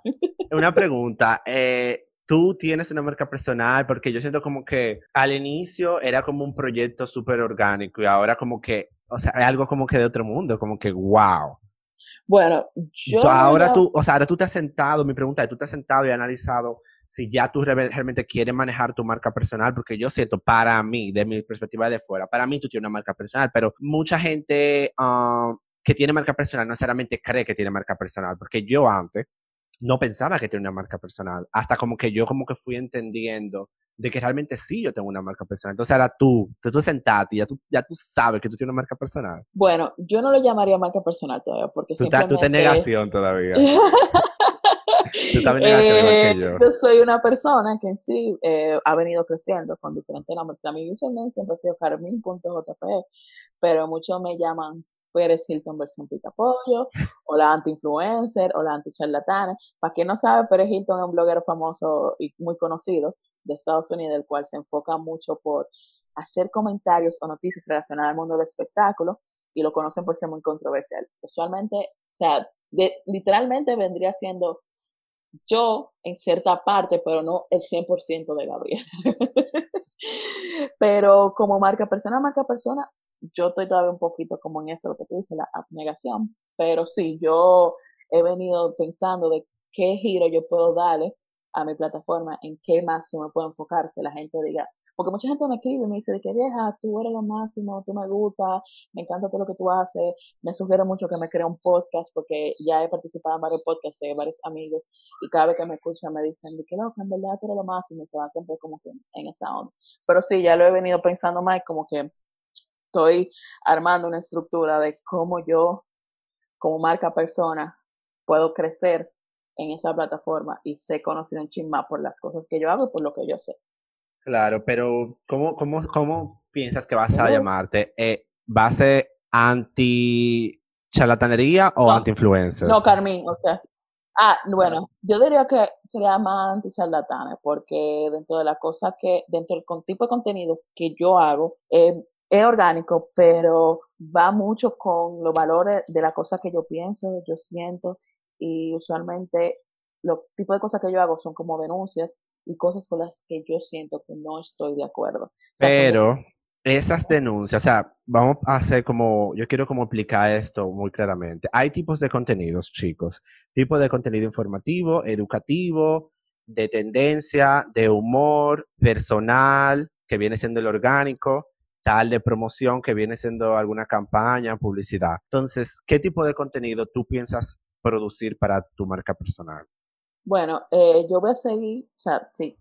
Una pregunta, eh, tú tienes una marca personal, porque yo siento como que al inicio era como un proyecto súper orgánico y ahora como que, o sea, es algo como que de otro mundo, como que wow. Bueno, yo... ahora tú, o sea, ahora tú te has sentado, mi pregunta es, tú te has sentado y analizado si ya tú realmente quieres manejar tu marca personal, porque yo siento, para mí, de mi perspectiva de fuera, para mí tú tienes una marca personal, pero mucha gente ah, que tiene marca personal no necesariamente cree que tiene marca personal, porque yo antes no pensaba que tenía una marca personal, hasta como que yo como que fui entendiendo de que realmente sí yo tengo una marca personal. Entonces ahora tú, tú, tú sentaste y ya tú, ya tú sabes que tú tienes una marca personal. Bueno, yo no lo llamaría marca personal todavía, porque tú, simplemente... tú te negación todavía. Eh, yo. soy una persona que en sí eh, ha venido creciendo con diferentes nombres. A mi username siempre ha sido carmin.jp, pero muchos me llaman Pérez Hilton versión pica pollo, o la anti-influencer, o la anti-charlatana. Para quien no sabe, Pérez Hilton es un bloguero famoso y muy conocido de Estados Unidos, el cual se enfoca mucho por hacer comentarios o noticias relacionadas al mundo del espectáculo y lo conocen por ser muy controversial. Usualmente, o sea, literalmente vendría siendo yo en cierta parte, pero no el 100% de Gabriel. pero como marca persona, marca persona, yo estoy todavía un poquito como en eso, lo que tú dices, la abnegación. Pero sí, yo he venido pensando de qué giro yo puedo darle a mi plataforma, en qué más yo me puedo enfocar, que la gente diga, porque mucha gente me escribe y me dice de que vieja, tú eres lo máximo, tú me gusta, me encanta todo lo que tú haces, me sugiere mucho que me crea un podcast porque ya he participado en varios podcasts de varios amigos y cada vez que me escuchan me dicen de no, que en verdad tú eres lo máximo y se van siempre como que en esa onda. Pero sí, ya lo he venido pensando más como que estoy armando una estructura de cómo yo como marca persona puedo crecer en esa plataforma y ser conocido en Chimma por las cosas que yo hago y por lo que yo sé. Claro, pero ¿cómo, cómo, cómo piensas que vas a llamarte? Eh, ¿Va a ser anti-charlatanería o anti-influencer? No, Carmín, o sea. Ah, bueno, yo diría que sería más anti-charlatanes, porque dentro de la cosa que, dentro del tipo de contenido que yo hago, eh, es orgánico, pero va mucho con los valores de la cosa que yo pienso, yo siento, y usualmente los tipos de cosas que yo hago son como denuncias y cosas con las que yo siento que no estoy de acuerdo. Pero esas denuncias, o sea, vamos a hacer como, yo quiero como explicar esto muy claramente. Hay tipos de contenidos, chicos. Tipo de contenido informativo, educativo, de tendencia, de humor, personal, que viene siendo el orgánico, tal de promoción, que viene siendo alguna campaña, publicidad. Entonces, ¿qué tipo de contenido tú piensas producir para tu marca personal? Bueno, eh, yo voy a seguir, o sea, sí,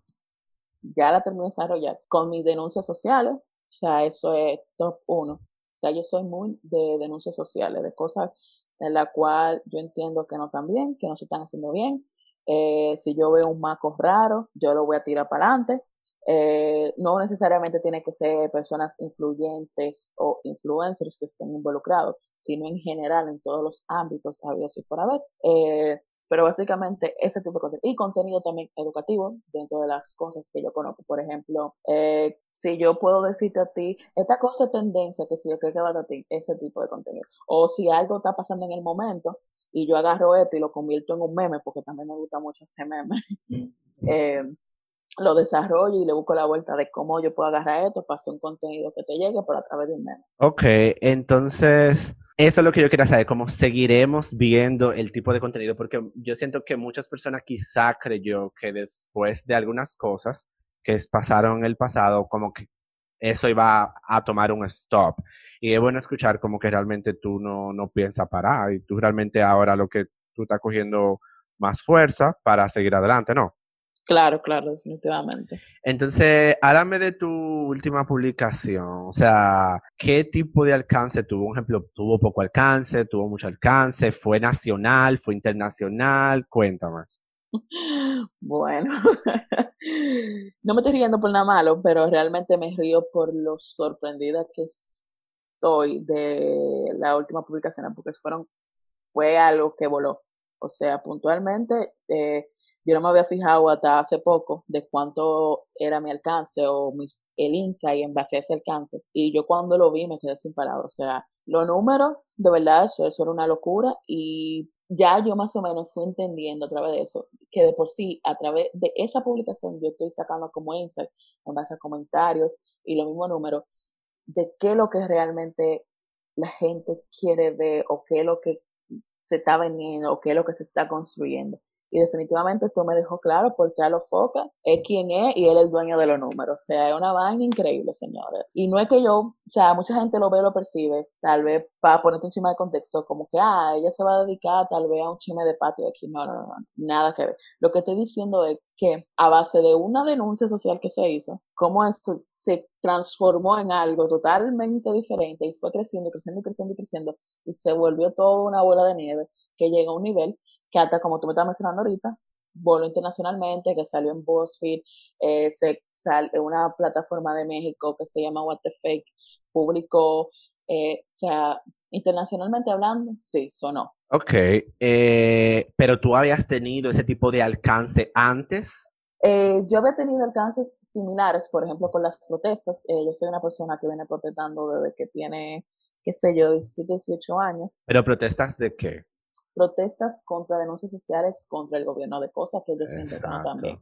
ya la termino de desarrollar con mis denuncias sociales, o sea, eso es top uno. O sea, yo soy muy de denuncias sociales, de cosas en la cual yo entiendo que no están bien, que no se están haciendo bien. Eh, si yo veo un maco raro, yo lo voy a tirar para adelante. Eh, no necesariamente tiene que ser personas influyentes o influencers que estén involucrados, sino en general en todos los ámbitos habidos y por haber. Eh, pero básicamente ese tipo de contenido. Y contenido también educativo dentro de las cosas que yo conozco. Por ejemplo, eh, si yo puedo decirte a ti, esta cosa es tendencia, que si yo creo que va a ti, ese tipo de contenido. O si algo está pasando en el momento y yo agarro esto y lo convierto en un meme, porque también me gusta mucho ese meme. eh, lo desarrollo y le busco la vuelta de cómo yo puedo agarrar esto para hacer un contenido que te llegue por a través de un meme. Ok, entonces eso es lo que yo quería saber, cómo seguiremos viendo el tipo de contenido, porque yo siento que muchas personas quizá creyó que después de algunas cosas que pasaron en el pasado, como que eso iba a tomar un stop. Y es bueno escuchar como que realmente tú no, no piensas parar y tú realmente ahora lo que tú estás cogiendo más fuerza para seguir adelante, ¿no? Claro, claro, definitivamente. Entonces, háblame de tu última publicación. O sea, ¿qué tipo de alcance tuvo? Un ejemplo, ¿tuvo poco alcance? ¿Tuvo mucho alcance? ¿Fue nacional? ¿Fue internacional? Cuéntame. Bueno, no me estoy riendo por nada malo, pero realmente me río por lo sorprendida que estoy de la última publicación, porque fueron, fue algo que voló. O sea, puntualmente, eh, yo no me había fijado hasta hace poco de cuánto era mi alcance o mis, el insight en base a ese alcance. Y yo cuando lo vi me quedé sin palabras. O sea, los números, de verdad, eso, eso era una locura. Y ya yo más o menos fui entendiendo a través de eso, que de por sí, a través de esa publicación, yo estoy sacando como insight en base a comentarios y los mismos números, de qué es lo que realmente la gente quiere ver o qué es lo que se está vendiendo o qué es lo que se está construyendo. Y definitivamente esto me dejó claro porque lo Foca es quien es y él es el dueño de los números. O sea, es una vaina increíble, señores. Y no es que yo, o sea, mucha gente lo ve lo percibe, tal vez para ponerte encima de contexto, como que, ah, ella se va a dedicar tal vez a un chisme de patio aquí. No, no, no, no, nada que ver. Lo que estoy diciendo es que a base de una denuncia social que se hizo, cómo esto se transformó en algo totalmente diferente y fue creciendo, creciendo, creciendo creciendo y se volvió toda una bola de nieve que llega a un nivel que hasta como tú me estás mencionando ahorita, voló internacionalmente, que salió en BuzzFeed, eh, se sale una plataforma de México que se llama What the Fake, publicó, eh, o sea, internacionalmente hablando, sí, sonó. Ok, eh, pero tú habías tenido ese tipo de alcance antes. Eh, yo había tenido alcances similares, por ejemplo, con las protestas. Eh, yo soy una persona que viene protestando desde que tiene, qué sé yo, 17, 18 años. ¿Pero protestas de qué? Protestas contra denuncias sociales contra el gobierno de cosas que yo siento que también.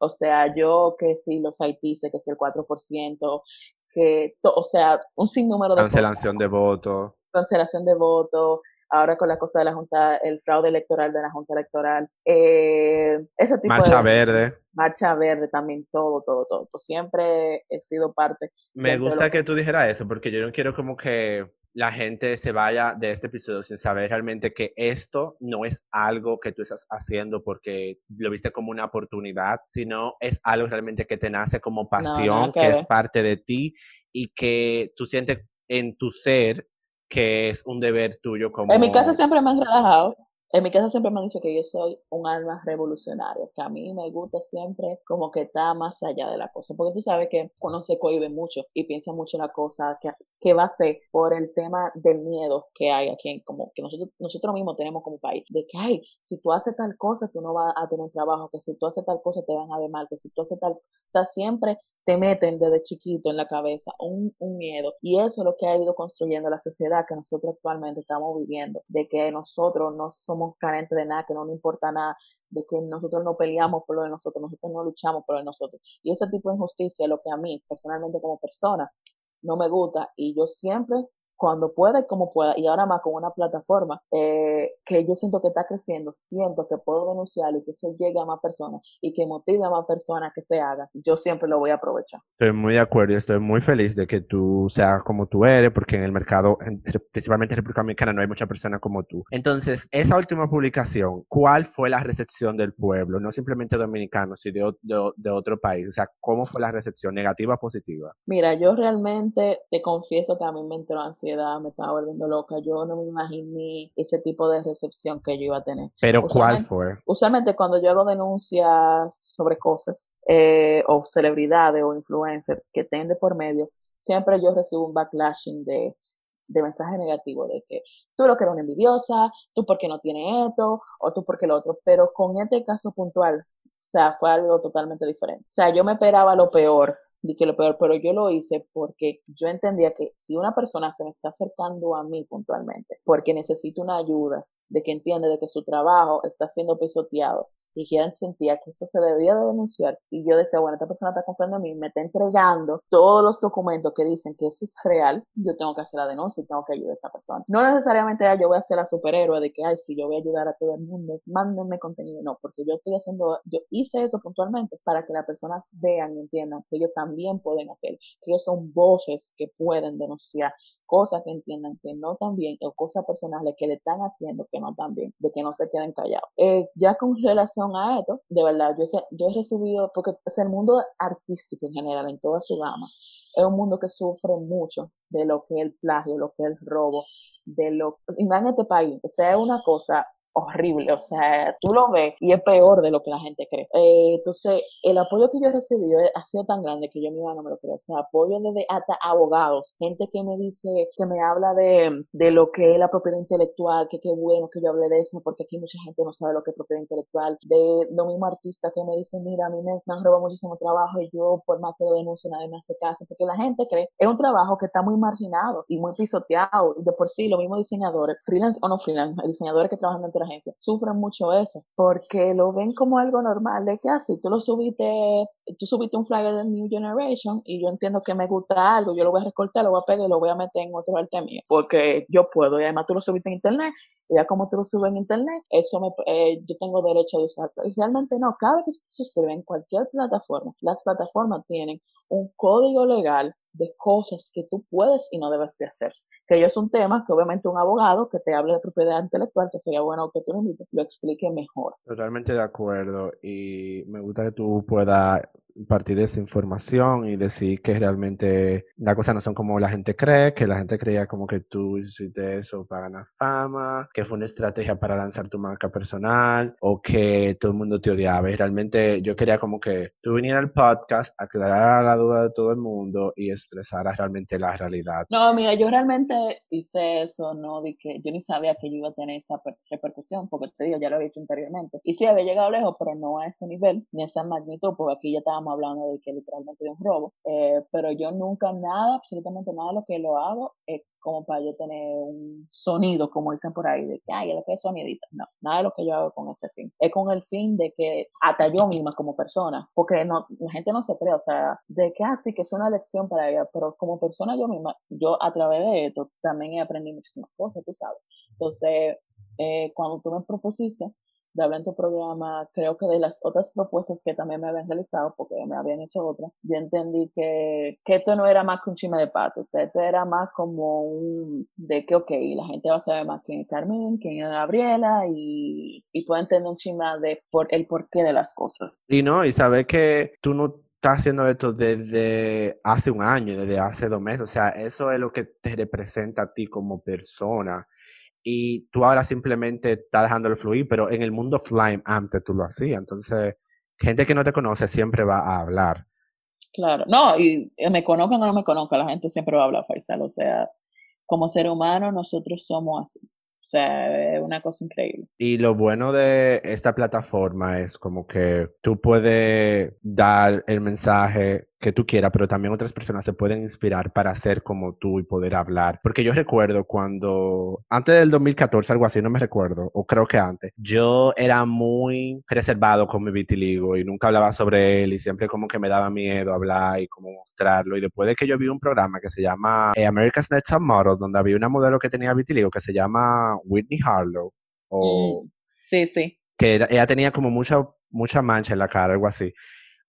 O sea, yo que si los Haití, que si el 4%, que, o sea, un sinnúmero de Cancelación de votos. Cancelación de votos, ahora con la cosa de la Junta, el fraude electoral de la Junta Electoral, eh, ese tipo Marcha Verde. Marcha Verde también, todo, todo, todo. Siempre he sido parte. Me gusta que tú dijeras eso, porque yo no quiero como que la gente se vaya de este episodio sin saber realmente que esto no es algo que tú estás haciendo porque lo viste como una oportunidad, sino es algo realmente que te nace como pasión, que, es parte de ti y que tú sientes en tu ser que es un deber tuyo como... En mi casa siempre me han relajado. En mi casa siempre me han dicho que yo soy un alma revolucionaria, que a mí me gusta siempre como que está más allá de la cosa, porque tú sabes que uno se cohibe mucho y piensa mucho en la cosa que, que va a ser por el tema del miedo que hay aquí, como que nosotros, nosotros mismos tenemos como país, de que, ay, si tú haces tal cosa, tú no vas a tener un trabajo, que si tú haces tal cosa, te van a ver mal, que si tú haces tal, o sea, siempre te meten desde chiquito en la cabeza un, un miedo, y eso es lo que ha ido construyendo la sociedad que nosotros actualmente estamos viviendo, de que nosotros no somos carentes de nada, que no nos importa nada, de que nosotros no peleamos por lo de nosotros, nosotros no luchamos por lo de nosotros. Y ese tipo de injusticia es lo que a mí, personalmente como persona, no me gusta y yo siempre cuando pueda y como pueda, y ahora más con una plataforma eh, que yo siento que está creciendo, siento que puedo denunciar y que eso llegue a más personas y que motive a más personas que se haga, yo siempre lo voy a aprovechar. Estoy muy de acuerdo y estoy muy feliz de que tú seas como tú eres, porque en el mercado, principalmente en República Dominicana, no hay mucha persona como tú. Entonces, esa última publicación, ¿cuál fue la recepción del pueblo? No simplemente dominicano, sino de, de otro país. O sea, ¿cómo fue la recepción? ¿Negativa o positiva? Mira, yo realmente te confieso que a mí me entró ansiedad me estaba volviendo loca. Yo no me imaginé ese tipo de recepción que yo iba a tener. ¿Pero cuál fue? Usualmente cuando yo hago denuncias sobre cosas eh, o celebridades o influencers que de por medio, siempre yo recibo un backlashing de, de mensaje negativo de que tú lo que eres una envidiosa, tú porque no tienes esto, o tú porque lo otro. Pero con este caso puntual, o sea, fue algo totalmente diferente. O sea, yo me esperaba lo peor di que lo peor, pero yo lo hice porque yo entendía que si una persona se me está acercando a mí puntualmente porque necesita una ayuda, de que entiende de que su trabajo está siendo pisoteado. Y que sentía que eso se debía de denunciar. Y yo decía, bueno, esta persona está confiando en mí, me está entregando todos los documentos que dicen que eso es real, yo tengo que hacer la denuncia y tengo que ayudar a esa persona. No necesariamente ah, yo voy a ser la superhéroe de que, ay, si yo voy a ayudar a todo el mundo, mándenme contenido, no, porque yo estoy haciendo, yo hice eso puntualmente para que las personas vean y entiendan que ellos también pueden hacer, que ellos son voces que pueden denunciar cosas que entiendan que no también o cosas personales que le están haciendo que bien, de que no se queden callados. Eh, ya con relación a esto, de verdad, yo, yo he recibido, porque es el mundo artístico en general, en toda su gama, es un mundo que sufre mucho de lo que es el plagio, lo que es el robo, de lo y este país, o sea, es una cosa horrible, o sea, tú lo ves y es peor de lo que la gente cree. Eh, entonces, el apoyo que yo he recibido ha sido tan grande que yo misma no me lo creo. O sea, apoyo desde hasta abogados, gente que me dice, que me habla de, de lo que es la propiedad intelectual, que qué bueno que yo hable de eso, porque aquí mucha gente no sabe lo que es propiedad intelectual. De lo mismo artistas que me dicen, mira, a mí me, han robado muchísimo trabajo y yo por más que lo denuncio nadie me hace caso, porque la gente cree, es un trabajo que está muy marginado y muy pisoteado. Y de por sí, lo mismo diseñadores, freelance o no freelance, diseñadores que trabajan dentro de agencia, sufren mucho eso, porque lo ven como algo normal, de que así, ah, tú lo subiste, tú subiste un flyer de New Generation y yo entiendo que me gusta algo, yo lo voy a recortar, lo voy a pegar y lo voy a meter en otro arte mío, porque yo puedo, y además tú lo subiste en internet, y ya como tú lo subes en internet, eso me, eh, yo tengo derecho a usarlo. Y realmente no, cada vez que te suscribes en cualquier plataforma, las plataformas tienen un código legal de cosas que tú puedes y no debes de hacer que es un tema que obviamente un abogado que te hable de propiedad intelectual, que sería bueno que tú lo explique mejor. Totalmente de acuerdo y me gusta que tú puedas partir de esa información y decir que realmente las cosas no son como la gente cree, que la gente creía como que tú hiciste eso para ganar fama, que fue una estrategia para lanzar tu marca personal o que todo el mundo te odiaba. Y realmente yo quería como que tú vinieras al podcast, aclarar la duda de todo el mundo y expresaras realmente la realidad. No, mira, yo realmente hice eso, no di que yo ni sabía que yo iba a tener esa repercusión, porque te digo, ya lo había hecho anteriormente. Y sí, había llegado lejos, pero no a ese nivel, ni a esa magnitud, porque aquí ya estábamos hablando de que literalmente es un robo. Eh, pero yo nunca nada, absolutamente nada de lo que lo hago es como para yo tener un sonido, como dicen por ahí, de que, ay, lo que es sonidita. No, nada de lo que yo hago con ese fin. Es con el fin de que, hasta yo misma como persona, porque no, la gente no se cree, o sea, de que así, ah, que es una lección para ella, pero como persona yo misma, yo a través de esto también he aprendido muchísimas cosas, tú sabes. Entonces, eh, cuando tú me propusiste, de hablar en tu programa, creo que de las otras propuestas que también me habían realizado, porque me habían hecho otras, yo entendí que, que esto no era más que un chisme de pato, esto era más como un, de que, ok, la gente va a saber más quién es Carmen, quién es Gabriela, y, y puede entender un chisme de por el porqué de las cosas. Y no, y saber que tú no estás haciendo esto desde hace un año, desde hace dos meses, o sea, eso es lo que te representa a ti como persona y tú ahora simplemente estás dejándolo fluir, pero en el mundo offline antes tú lo hacías. Entonces, gente que no te conoce siempre va a hablar. Claro, no, y me conozcan o no me conozcan, la gente siempre va a hablar, Faisal. O sea, como ser humano, nosotros somos así. O sea, es una cosa increíble. Y lo bueno de esta plataforma es como que tú puedes dar el mensaje que tú quieras, pero también otras personas se pueden inspirar para ser como tú y poder hablar. Porque yo recuerdo cuando, antes del 2014, algo así, no me recuerdo, o creo que antes, yo era muy reservado con mi vitiligo y nunca hablaba sobre él y siempre como que me daba miedo hablar y como mostrarlo. Y después de que yo vi un programa que se llama eh, America's Next Top Model, donde había una modelo que tenía vitiligo que se llama Whitney Harlow, o... Mm, sí, sí. Que ella tenía como mucha, mucha mancha en la cara, algo así.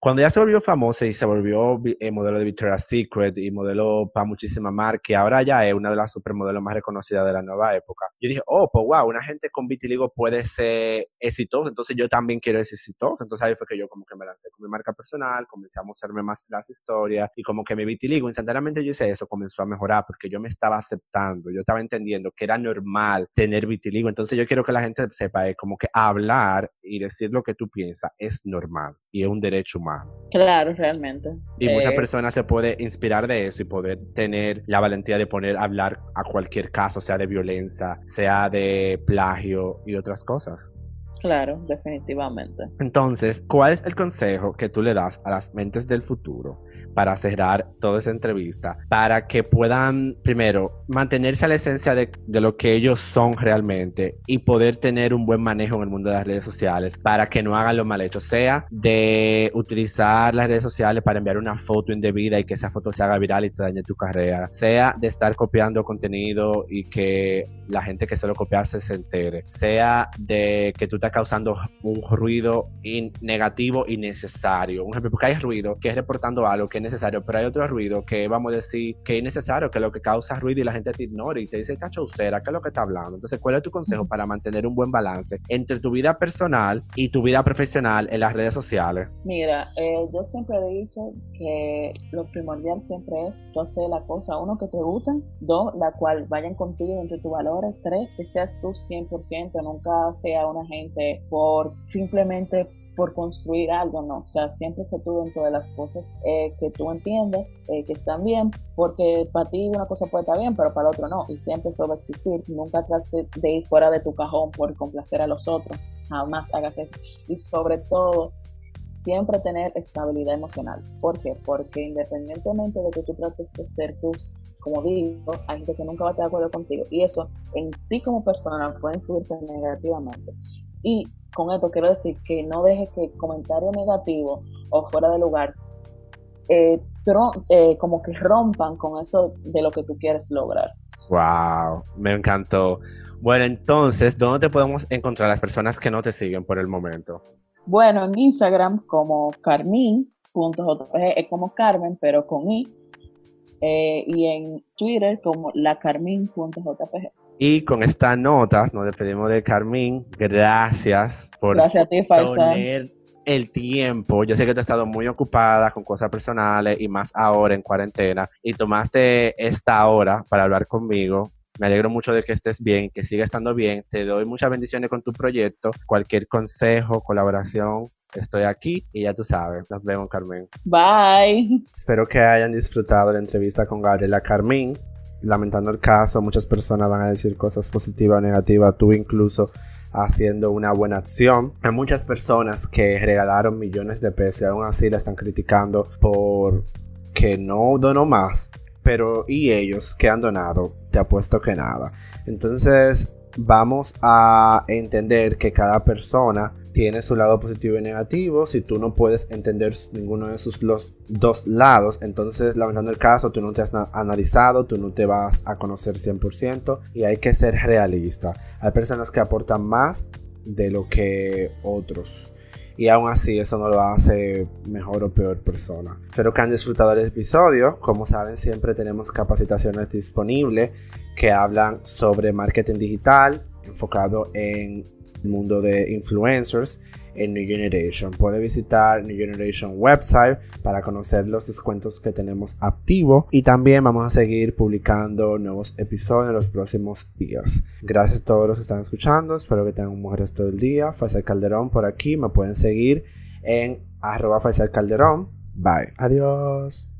Cuando ella se volvió famosa y se volvió eh, modelo de Victoria's Secret y modelo para muchísimas marcas, que ahora ya es una de las supermodelos más reconocidas de la nueva época, yo dije, oh, pues wow, una gente con vitiligo puede ser exitosa, entonces yo también quiero ser exitosa. Entonces ahí fue que yo como que me lancé con mi marca personal, comencé a mostrarme más las historias y como que mi vitiligo, instantáneamente yo hice eso, comenzó a mejorar porque yo me estaba aceptando, yo estaba entendiendo que era normal tener vitiligo. Entonces yo quiero que la gente sepa, es como que hablar y decir lo que tú piensas es normal y es un derecho humano. Claro, realmente. Y muchas eh, personas se pueden inspirar de eso y poder tener la valentía de poner hablar a cualquier caso, sea de violencia, sea de plagio y otras cosas. Claro, definitivamente. Entonces, ¿cuál es el consejo que tú le das a las mentes del futuro para cerrar toda esa entrevista? Para que puedan, primero, mantenerse a la esencia de, lo que ellos son realmente y poder tener un buen manejo en el mundo de las redes sociales para que no hagan lo mal hecho, sea de utilizar las redes sociales para enviar una foto indebida y que esa foto se haga viral y te dañe tu carrera, sea de estar copiando contenido y que la gente que solo copiarse se entere, sea de que tú te causando un ruido negativo y necesario. Un ejemplo, porque hay ruido que es reportando algo que es necesario, pero hay otro ruido que vamos a decir que es necesario, que es lo que causa ruido y la gente te ignora y te dice, esta chaucera, ¿qué es lo que está hablando? Entonces, ¿cuál es tu consejo para mantener un buen balance entre tu vida personal y tu vida profesional en las redes sociales? Mira, eh, yo siempre he dicho que lo primordial siempre es tú hacer la cosa, uno, que te gusta, dos, la cual vayan contigo entre tus valores, tres, que seas tú 100%, nunca sea una gente por simplemente por construir algo, no. O sea, siempre se tú dentro de las cosas eh, que tú entiendas eh, que están bien, porque para ti una cosa puede estar bien, pero para el otro no. Y siempre eso va a existir. Nunca trates de ir fuera de tu cajón por complacer a los otros. Jamás hagas eso. Y sobre todo, siempre tener estabilidad emocional. ¿Por qué? Porque independientemente de que tú trates de ser tus, como digo, hay gente que nunca va a estar de acuerdo contigo. Y eso en ti como persona puede influirte negativamente. Y con esto quiero decir que no dejes que comentario negativo o fuera de lugar eh, eh, como que rompan con eso de lo que tú quieres lograr. Wow, me encantó. Bueno, entonces, ¿dónde te podemos encontrar las personas que no te siguen por el momento? Bueno, en Instagram como carmin.jpg, es como Carmen, pero con i. Eh, y en Twitter como lacarmin.jpg. Y con estas notas nos despedimos de Carmín. Gracias por Gracias tener el tiempo. Yo sé que tú has estado muy ocupada con cosas personales y más ahora en cuarentena y tomaste esta hora para hablar conmigo. Me alegro mucho de que estés bien, que siga estando bien. Te doy muchas bendiciones con tu proyecto. Cualquier consejo, colaboración, estoy aquí y ya tú sabes. Nos vemos, Carmen. Bye. Espero que hayan disfrutado la entrevista con Gabriela Carmín lamentando el caso, muchas personas van a decir cosas positivas o negativas, tú incluso haciendo una buena acción. Hay muchas personas que regalaron millones de pesos y aún así la están criticando por que no donó más. Pero ¿y ellos que han donado? Te apuesto que nada. Entonces vamos a entender que cada persona tiene su lado positivo y negativo. Si tú no puedes entender ninguno de sus los dos lados, entonces lamentando el caso, tú no te has analizado, tú no te vas a conocer 100% y hay que ser realista. Hay personas que aportan más de lo que otros. Y aún así eso no lo hace mejor o peor persona. Espero que han disfrutado el episodio. Como saben, siempre tenemos capacitaciones disponibles que hablan sobre marketing digital, enfocado en mundo de influencers en New Generation. Puede visitar New Generation website para conocer los descuentos que tenemos activo y también vamos a seguir publicando nuevos episodios en los próximos días. Gracias a todos los que están escuchando, espero que tengan un buen resto del día. Faisal Calderón por aquí, me pueden seguir en arroba Faisal Calderón. Bye. Adiós.